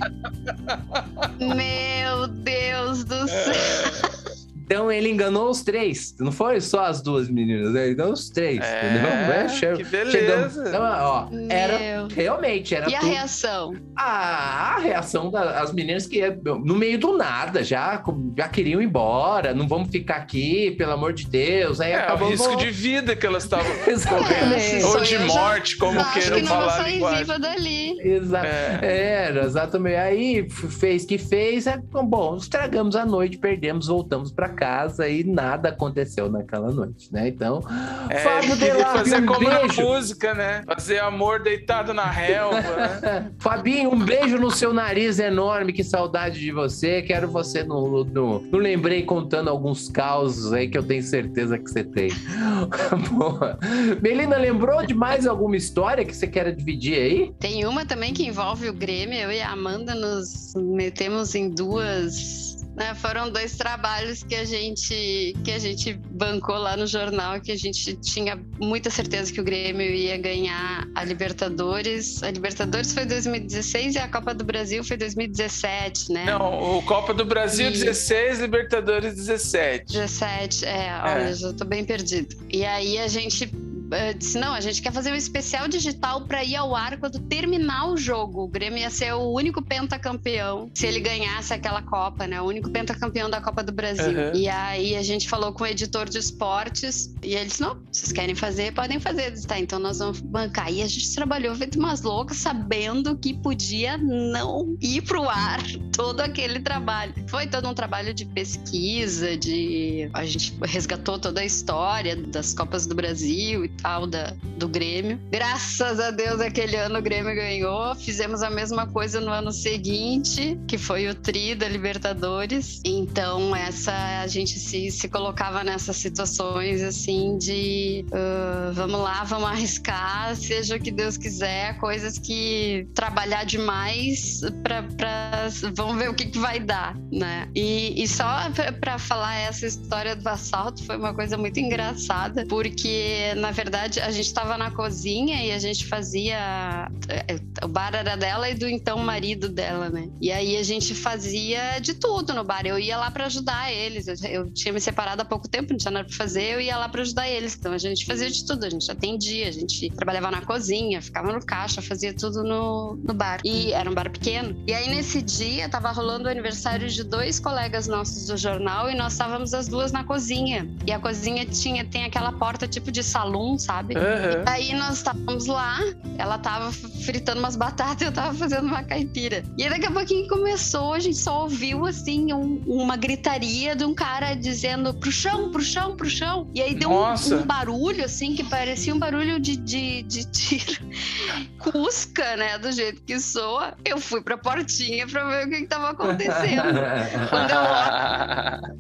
Meu Deus do céu. Então ele enganou os três. Não foi só as duas meninas, ele enganou os três. É, entendeu? É, che- que beleza. chegamos- Então, ó, era Meu. realmente era E a tudo- reação? Ah, a reação das meninas que no meio do nada, já, já queriam ir embora, não vamos ficar aqui, pelo amor de Deus. Aí É, o acabou risco de vida que elas estavam Exatamente. Ou de morte, como Acho queiram que não falar a sair linguagem. viva dali. Exato. É. Era, exatamente. Aí fez que fez, é, bom, estragamos a noite, perdemos, voltamos pra casa e nada aconteceu naquela noite, né? Então, É, Fábio Delarve, fazer um como beijo. na música, né? Fazer amor deitado na relva, né? Fabinho, um beijo no seu nariz enorme, que saudade de você. Quero você no, no, no Lembrei contando alguns causos aí que eu tenho certeza que você tem. Boa. Melina, lembrou de mais alguma história que você quer dividir aí? Tem uma também que envolve o Grêmio. Eu e a Amanda nos metemos em duas. Né, foram dois trabalhos que a gente que a gente bancou lá no jornal, que a gente tinha muita certeza que o Grêmio ia ganhar a Libertadores. A Libertadores foi 2016 e a Copa do Brasil foi 2017, né? Não, o Copa do Brasil E- 16, Libertadores 17. 17, é, olha, já tô bem perdido. E aí a gente disse: não, a gente quer fazer um especial digital para ir ao ar quando terminar o jogo. O Grêmio ia ser o único pentacampeão se ele ganhasse aquela Copa, né? O único pentacampeão da Copa do Brasil. Uhum. E aí a gente falou com o editor de esportes e ele disse: não, vocês querem fazer, podem fazer. Disse, tá, então nós vamos bancar. E a gente trabalhou feito umas loucas, sabendo que podia não ir pro ar todo aquele trabalho. Foi todo um trabalho de pesquisa, de a gente resgatou toda a história das Copas do Brasil e tal da, do Grêmio. Graças a Deus aquele ano o Grêmio ganhou. Fizemos a mesma coisa no ano seguinte, que foi o tri da Libertadores. Então essa a gente se, se colocava nessas situações assim de ah, vamos lá, vamos arriscar, seja o que Deus quiser, coisas que trabalhar demais para vamos ver o que, que vai dar, né? E, e só pra falar essa história do assalto foi uma coisa muito engraçada, porque na verdade a gente tava na cozinha e a gente fazia eh, o bar era dela e do então marido dela, né? E aí a gente fazia de tudo no bar. Eu ia lá pra ajudar eles. Eu, tinha me separado há pouco tempo, não tinha nada pra fazer, eu ia lá pra ajudar eles. Então a gente fazia de tudo, a gente atendia, a gente trabalhava na cozinha, ficava no caixa, fazia tudo no, no bar. E era um bar pequeno. E aí nesse dia tava rolando o aniversário de dois colegas nossos do jornal e nós estávamos as duas na cozinha. E a cozinha tinha tem aquela porta tipo de salão, sabe? Aham. Aí nós estávamos lá, ela tava fritando umas batatas e eu tava fazendo uma caipira. E aí daqui a pouquinho começou, a gente só ouviu assim um- uma gritaria de um cara dizendo pro chão, pro chão, pro chão. E aí deu um, um barulho assim que parecia um barulho de, de, de tiro. Cusca, né? Do jeito que soa. Eu fui pra portinha pra ver o que, que tava acontecendo. Quando eu olho,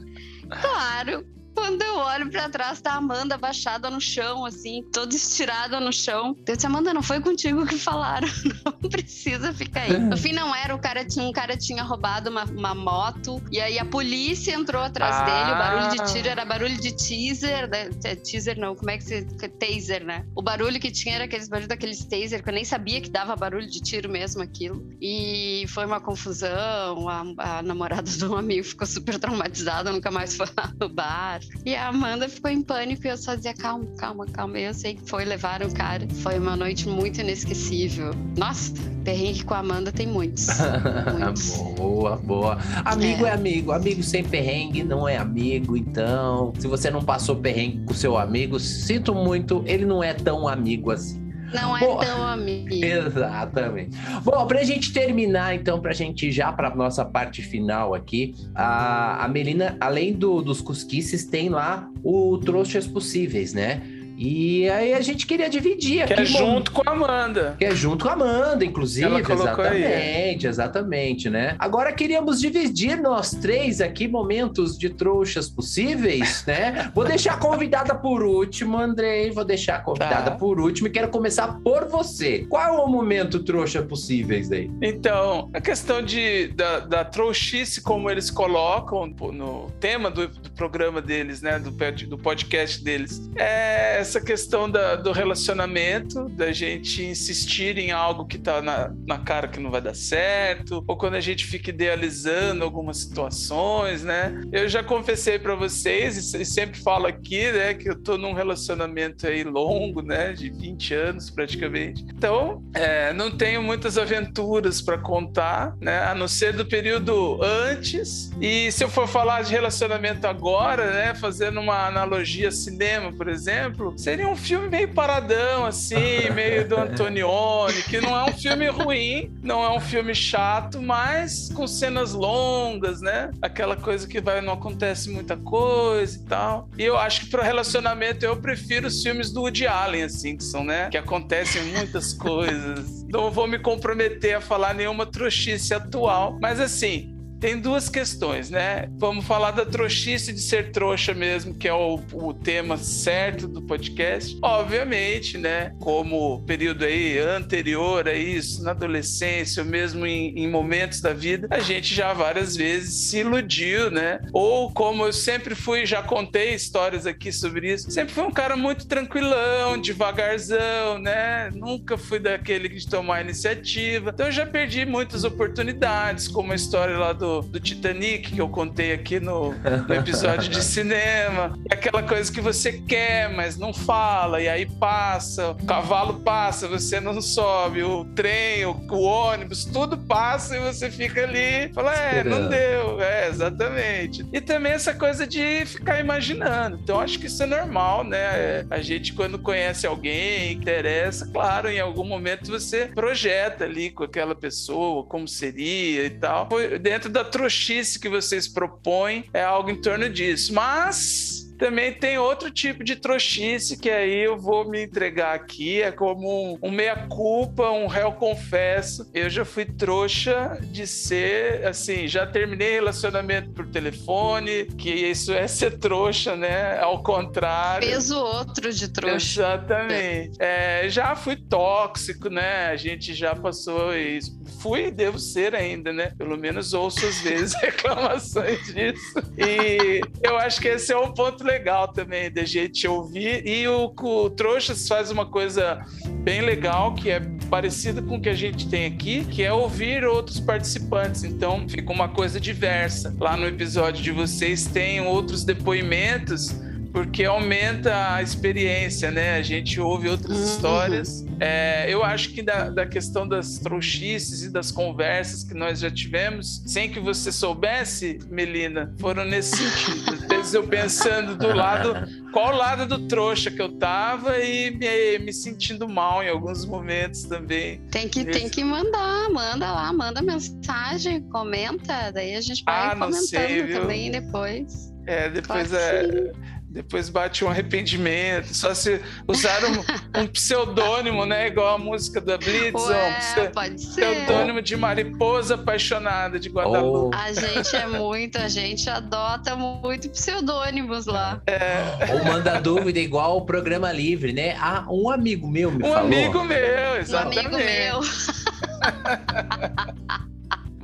Claro. Quando eu olho pra trás, tá a Amanda abaixada no chão, assim, toda estirada no chão. Eu disse, Amanda, não foi contigo que falaram. Não precisa ficar aí. No fim, não era. O cara tinha, um cara tinha roubado uma, uma moto. E aí a polícia entrou atrás Ah. dele. O barulho de tiro era barulho de teaser. né? É, Teaser não, como é que se. Taser, né? O barulho que tinha era aqueles barulhos daqueles taser, que eu nem sabia que dava barulho de tiro mesmo aquilo. E foi uma confusão. A, a namorada de um amigo ficou super traumatizada, nunca mais foi lá no bar. E a Amanda ficou em pânico e eu só dizia: calma, calma, calma. E eu sei que foi, levaram o cara. Foi uma noite muito inesquecível. Nossa, perrengue com a Amanda tem muitos. muitos. boa, boa. Amigo é. É. amigo, amigo sem perrengue não é amigo, então. Se você não passou perrengue com seu amigo, sinto muito, ele não é tão amigo assim. Não é Boa. tão amigo. Exatamente. Bom, pra gente terminar, então, pra gente ir já pra nossa parte final aqui, a, a Melina, além do, dos cusquices, tem lá o Trouxas Possíveis, né? E aí a gente queria dividir Que é bom, junto com a Amanda. que é junto com a Amanda, inclusive. Ela colocou aí, exatamente, exatamente, né? Agora queríamos dividir nós três aqui momentos de trouxas possíveis, né? Vou deixar a convidada por último, Andrei. Vou deixar a convidada Tá. por último e quero começar por você. Qual é o momento trouxa possíveis aí? Então, a questão de, da, da trouxice, como eles colocam no tema do, do programa deles, né? Do, do podcast deles, é essa questão da, do relacionamento, da gente insistir em algo que tá na, na cara que não vai dar certo, ou quando a gente fica idealizando algumas situações, né? Eu já confessei para vocês, e sempre falo aqui, né, que eu tô num relacionamento aí longo, né, de 20 anos praticamente. Então, é, não tenho muitas aventuras para contar, né, a não ser do período antes. E se eu for falar de relacionamento agora, né, fazendo uma analogia cinema, por exemplo, seria um filme meio paradão, assim, meio do Antonioni, que não é um filme ruim, não é um filme chato, mas com cenas longas, né? Aquela coisa que vai, não acontece muita coisa e tal. E eu acho que para relacionamento eu prefiro os filmes do Woody Allen, assim, que são, né? Que acontecem muitas coisas. Não vou me comprometer a falar nenhuma trouxice atual, mas assim, tem duas questões, né? Vamos falar da trouxice de ser trouxa mesmo, que é o, o, tema certo do podcast. Obviamente, né? Como período aí anterior a isso, na adolescência, ou mesmo em, em momentos da vida, a gente já várias vezes se iludiu, né? Ou como eu sempre fui, já contei histórias aqui sobre isso, sempre fui um cara muito tranquilão, devagarzão, né? Nunca fui daquele de tomar iniciativa. Então eu já perdi muitas oportunidades, como a história lá do do, do Titanic, que eu contei aqui no, no episódio de cinema. É aquela coisa que você quer, mas não fala, e aí passa, o cavalo passa, você não sobe, o trem, o, o ônibus, tudo passa e você fica ali, fala, é, não deu. É, exatamente. E também essa coisa de ficar imaginando. Então, acho que isso é normal, né? A gente, quando conhece alguém, interessa, claro, em algum momento você projeta ali com aquela pessoa, como seria e tal. Foi dentro da trouxice que vocês propõem é algo em torno disso. Mas também tem outro tipo de trouxice que aí eu vou me entregar aqui, é como um, um meia-culpa, um réu confesso. Eu já fui trouxa de ser, assim, já terminei relacionamento por telefone, que isso é ser trouxa, né? Ao contrário. Peso outro de trouxa. Exatamente. É, já fui tóxico, né? A gente já passou isso. Fui e devo ser ainda, né? Pelo menos ouço às vezes reclamações disso. E eu acho que esse é um ponto legal também da gente ouvir. E o, o Trouxas faz uma coisa bem legal, que é parecida com o que a gente tem aqui, que é ouvir outros participantes. Então fica uma coisa diversa. Lá no episódio de vocês tem outros depoimentos porque aumenta a experiência, né? A gente ouve outras uhum. histórias. É, eu acho que da, da, questão das trouxices e das conversas que nós já tivemos, sem que você soubesse, Melina, foram nesse sentido. Às vezes eu pensando do lado, qual lado do trouxa que eu tava e me, me sentindo mal em alguns momentos também. Tem que, tem que mandar, manda lá, manda mensagem, comenta, daí a gente vai ah, comentando sei, também depois. É, depois claro é. Depois bate um arrependimento. Só se usar um, um pseudônimo, né? Igual a música da Blitz. Ué, um pode ser. Pseudônimo de mariposa apaixonada de Guadalupe. Oh. A gente é muito, a gente adota muito pseudônimos lá. É. Ou manda dúvida igual o programa livre, né? Ah, um amigo meu me um falou. Um amigo meu, exatamente. Um amigo meu.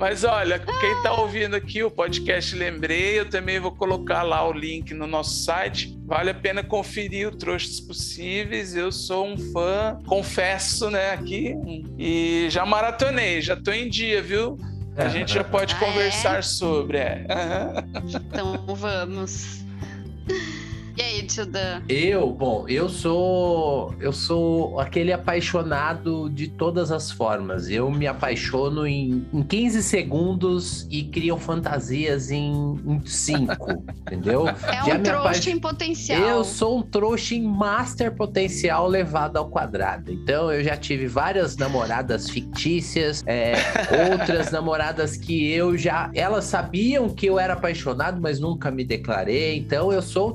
Mas olha, quem está ouvindo aqui o podcast Lembrei, eu também vou colocar lá o link no nosso site. Vale a pena conferir o Trouxas Possíveis. Eu sou um fã, confesso, né, aqui. E já maratonei, já estou em dia, viu? A gente já pode ah, conversar é? sobre. É. Então vamos. E aí, tio Dan? Eu, bom, eu sou eu sou aquele apaixonado de todas as formas. Eu me apaixono em, em 15 segundos e crio fantasias em 5, entendeu? É Já um trouxa em potencial. Eu sou um trouxa em master potencial levado ao quadrado. Então eu já tive várias namoradas fictícias, é, outras namoradas que eu já elas sabiam que eu era apaixonado, mas nunca me declarei. Então eu sou o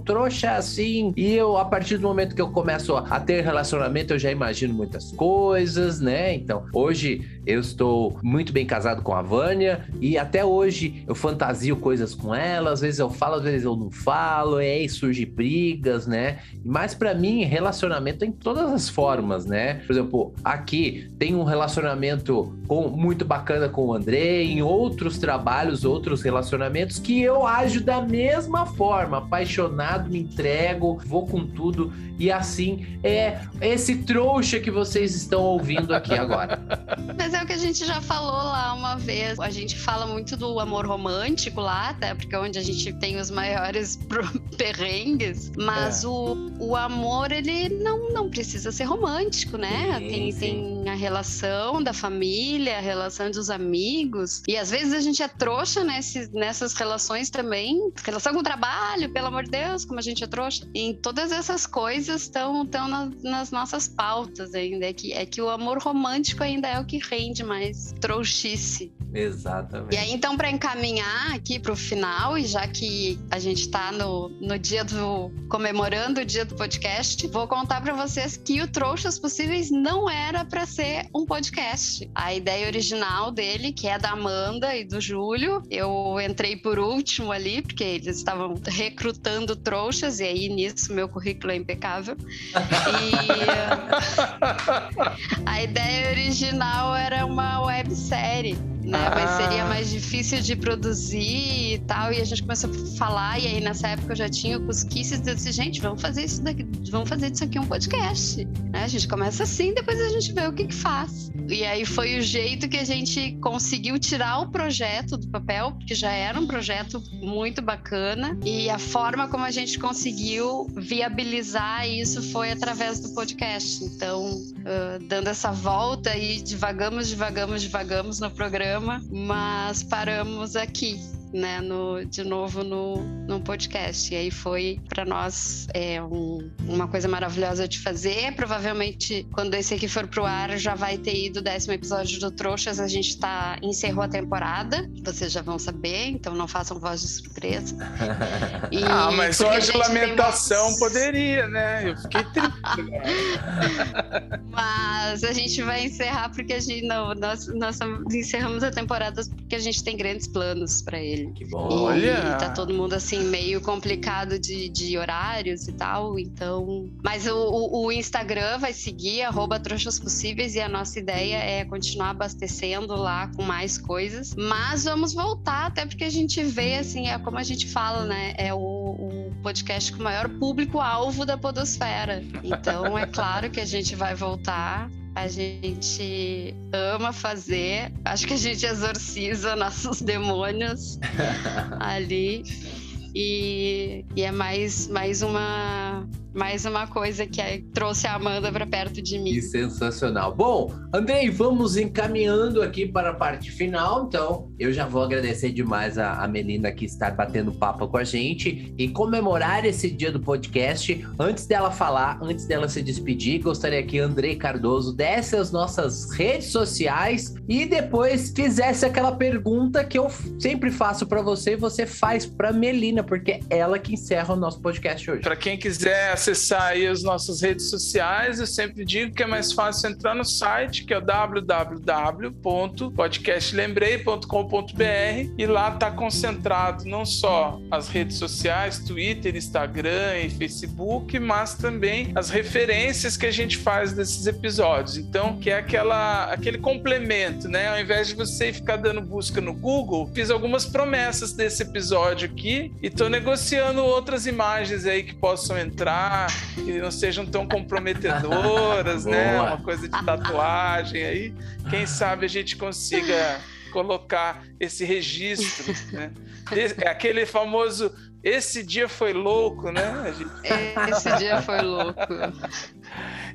trouxa assim. E eu, a partir do momento que eu começo a ter relacionamento, eu já imagino muitas coisas, né? Então, hoje eu estou muito bem casado com a Vânia e até hoje eu fantasio coisas com ela. Às vezes eu falo, às vezes eu não falo, e aí surge brigas, né? Mas para mim, relacionamento tem todas as formas, né? Por exemplo, aqui tem um relacionamento com, muito bacana com o André, em outros trabalhos, outros relacionamentos que eu ajo da mesma forma, apaixonado, me entrego, vou com tudo. E assim é esse trouxa que vocês estão ouvindo aqui agora. Mas é o que a gente já falou lá uma vez. A gente fala muito do amor romântico lá, até porque é onde a gente tem os maiores perrengues. Mas é. o, o amor, ele não, não precisa ser romântico, né? Sim, tem, sim. tem a relação da família, a relação dos amigos. E às vezes a gente é trouxa nesse, nessas relações também. Relação com o trabalho, pelo amor de Deus, como a gente é trouxa. E todas essas coisas estão na, nas nossas pautas ainda. É que, é que o amor romântico ainda é o que rende mais trouxice. Exatamente. E aí, então, para encaminhar aqui para o final, e já que a gente está no, no dia do. comemorando o dia do podcast, vou contar para vocês que o Trouxas Possíveis não era para ser um podcast. A ideia original dele, que é da Amanda e do Júlio, eu entrei por último ali, porque eles estavam recrutando trouxas, e aí nisso meu currículo é impecável. E a ideia original era uma websérie né? Ah. Mas seria mais difícil de produzir e tal. E a gente começou a falar, e aí nessa época eu já tinha Cusquices eu disse, gente, vamos fazer isso daqui, vamos fazer disso aqui um podcast. Né? A gente começa assim, depois a gente vê o que, que faz. E aí foi o jeito que a gente conseguiu tirar o projeto do papel, porque já era um projeto muito bacana. E a forma como a gente conseguiu viabilizar isso foi através do podcast. Então, uh, dando essa volta e devagamos, devagamos, devagamos no programa programa, mas paramos aqui né, no, de novo no, no podcast. E aí foi para nós é, um, uma coisa maravilhosa de fazer. Provavelmente, quando esse aqui for pro ar, já vai ter ido o décimo episódio do Trouxas. A gente tá, encerrou a temporada, vocês já vão saber, então não façam voz de surpresa. E, ah, mas só de lamentação poderia, né? Eu fiquei triste. mas a gente vai encerrar porque a gente não, nós, nós encerramos a temporada porque a gente tem grandes planos para ele dele. Que bom. E Olha! tá todo mundo assim, meio complicado de, de horários e tal. Então. Mas o, o Instagram vai seguir, arroba trouxas possíveis, e a nossa ideia é continuar abastecendo lá com mais coisas. Mas vamos voltar, até porque a gente vê, assim, é como a gente fala, né? É o, o podcast com o maior público-alvo da Podosfera. Então, é claro que a gente vai voltar a gente ama fazer. Acho que a gente exorciza nossos demônios ali. E, e, é mais, mais uma mais uma coisa que é, trouxe a Amanda para perto de mim. Que sensacional. Bom, Andrei, vamos encaminhando aqui para a parte final. Então, eu já vou agradecer demais a, a Melina que está batendo papo com a gente e comemorar esse dia do podcast. Antes dela falar, antes dela se despedir, gostaria que Andrei Cardoso desse as nossas redes sociais e depois fizesse aquela pergunta que eu sempre faço para você e você faz para Melina, porque é ela que encerra o nosso podcast hoje. Para quem quiser acessar aí as nossas redes sociais, eu sempre digo que é mais fácil entrar no site, que é o www.podcastlembrei.com.br e lá está concentrado não só as redes sociais, Twitter, Instagram e Facebook, mas também as referências que a gente faz desses episódios. Então, que é aquela, aquele complemento, né? Ao invés de você ficar dando busca no Google, fiz algumas promessas desse episódio aqui e estou negociando outras imagens aí que possam entrar que não sejam tão comprometedoras, né? Uma coisa de tatuagem aí. Quem sabe a gente consiga colocar esse registro, né? Aquele famoso esse dia foi louco, né? Gente... Esse dia foi louco.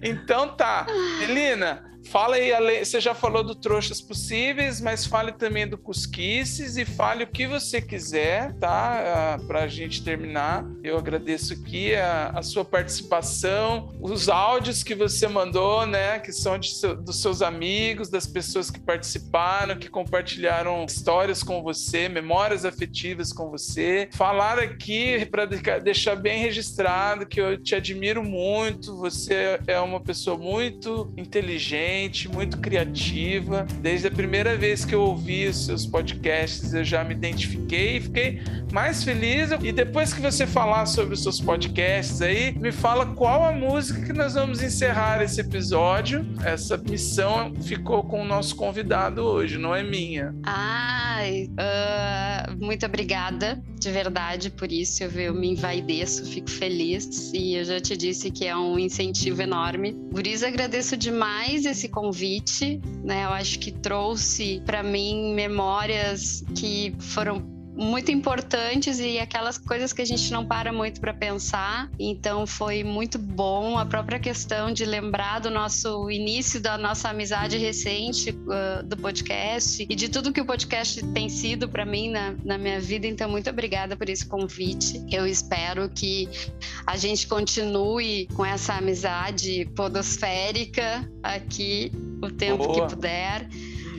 Então tá, Elina, Fala aí, você já falou do Trouxas Possíveis, mas fale também do Cusquices e fale o que você quiser, tá? Uh, Para a gente terminar. Eu agradeço aqui a, a, sua participação, os áudios que você mandou, né? Que são seu, dos seus amigos, das pessoas que participaram, que compartilharam histórias com você, memórias afetivas com você. Falar aqui para deixar bem registrado que eu te admiro muito, você é uma pessoa muito inteligente muito criativa. Desde a primeira vez que eu ouvi os seus podcasts, eu já me identifiquei e fiquei mais feliz. E depois que você falar sobre os seus podcasts aí, me fala qual a música que nós vamos encerrar esse episódio. Essa missão ficou com o nosso convidado hoje, não é minha. Ai, ah, muito obrigada, de verdade, por isso. Eu, eu me envaideço, fico feliz. E eu já te disse que é um incentivo enorme. Por isso, agradeço demais esse convite. Né? Eu acho que trouxe para mim memórias que foram muito importantes e aquelas coisas que a gente não para muito para pensar. Então foi muito bom a própria questão de lembrar do nosso início da nossa amizade recente uh, do podcast e de tudo que o podcast tem sido para mim na, na minha vida. Então muito obrigada por esse convite. Eu espero que a gente continue com essa amizade podosférica aqui o tempo Boa. que puder.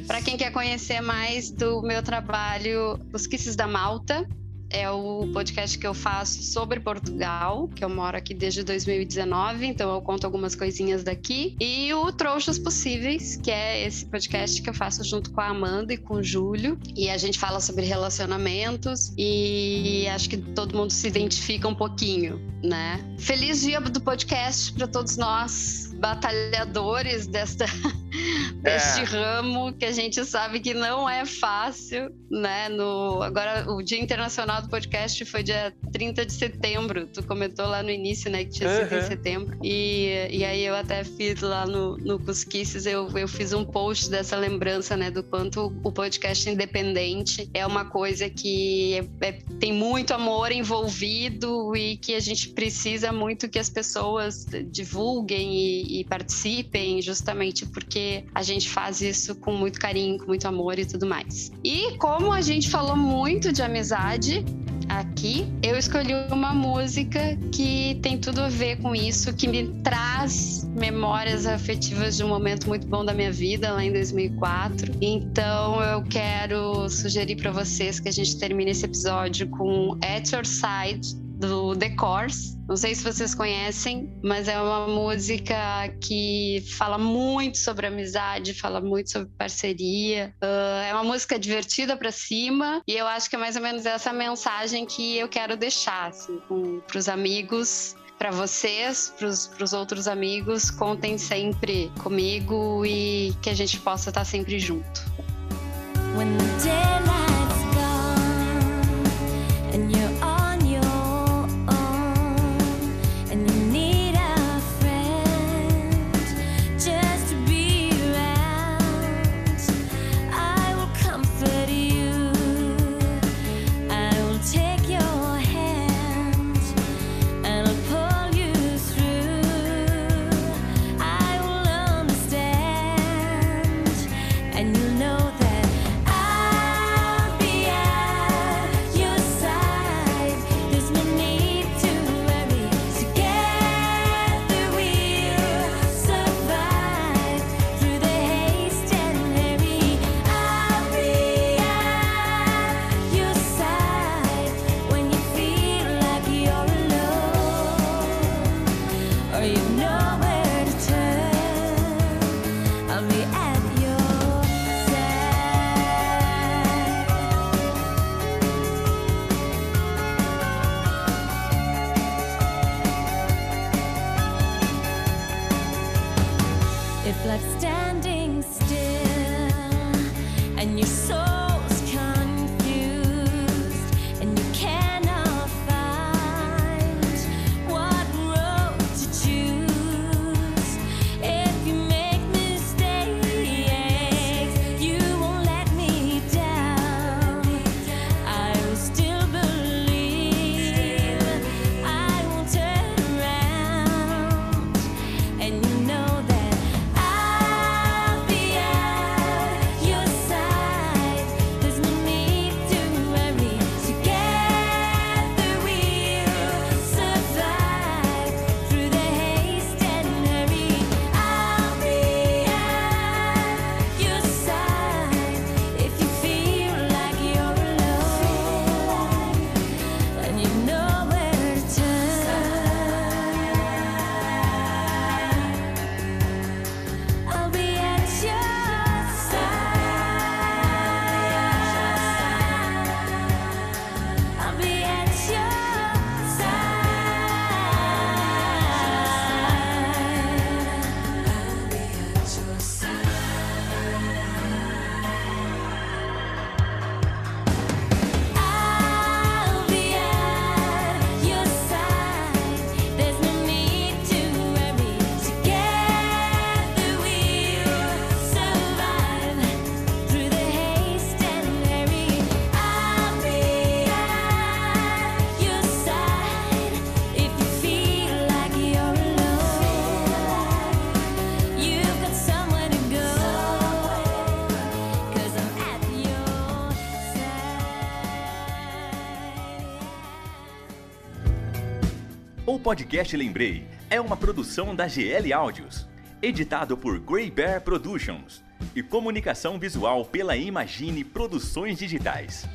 Para quem quer conhecer mais do meu trabalho, Os Kisses da Malta, é o podcast que eu faço sobre Portugal, que eu moro aqui desde 2019, então eu conto algumas coisinhas daqui. E o Trouxas Possíveis, que é esse podcast que eu faço junto com a Amanda e com o Júlio. E a gente fala sobre relacionamentos e acho que todo mundo se identifica um pouquinho, né? Feliz dia do podcast para todos nós, batalhadores desta deste É. ramo que a gente sabe que não é fácil, né? No, agora, o Dia Internacional do Podcast foi dia 30 de setembro. Tu comentou lá no início, né? Que tinha sido em Uhum. setembro. E, e aí eu até fiz lá no, no Cusquices, eu, eu fiz um post dessa lembrança, né? Do quanto o podcast independente é uma coisa que é- é- tem muito amor envolvido e que a gente precisa muito que as pessoas divulguem e, e participem, justamente porque a gente faz isso com muito carinho, com muito amor e tudo mais. E como a gente falou muito de amizade, aqui, eu escolhi uma música que tem tudo a ver com isso, que me traz memórias afetivas de um momento muito bom da minha vida, lá em 2004. Então eu quero sugerir para vocês que a gente termine esse episódio com At Your Side do The Course. Não sei se vocês conhecem, mas é uma música que fala muito sobre amizade, fala muito sobre parceria. Ah, é uma música divertida pra cima e eu acho que é mais ou menos essa mensagem que eu quero deixar assim, para os amigos. Para vocês, para os outros amigos, contem sempre comigo e que a gente possa estar sempre junto. When the daylight's gone and you're on podcast Lembrei é uma produção da GL Áudios, editado por Grey Bear Productions e comunicação visual pela Imagine Produções Digitais.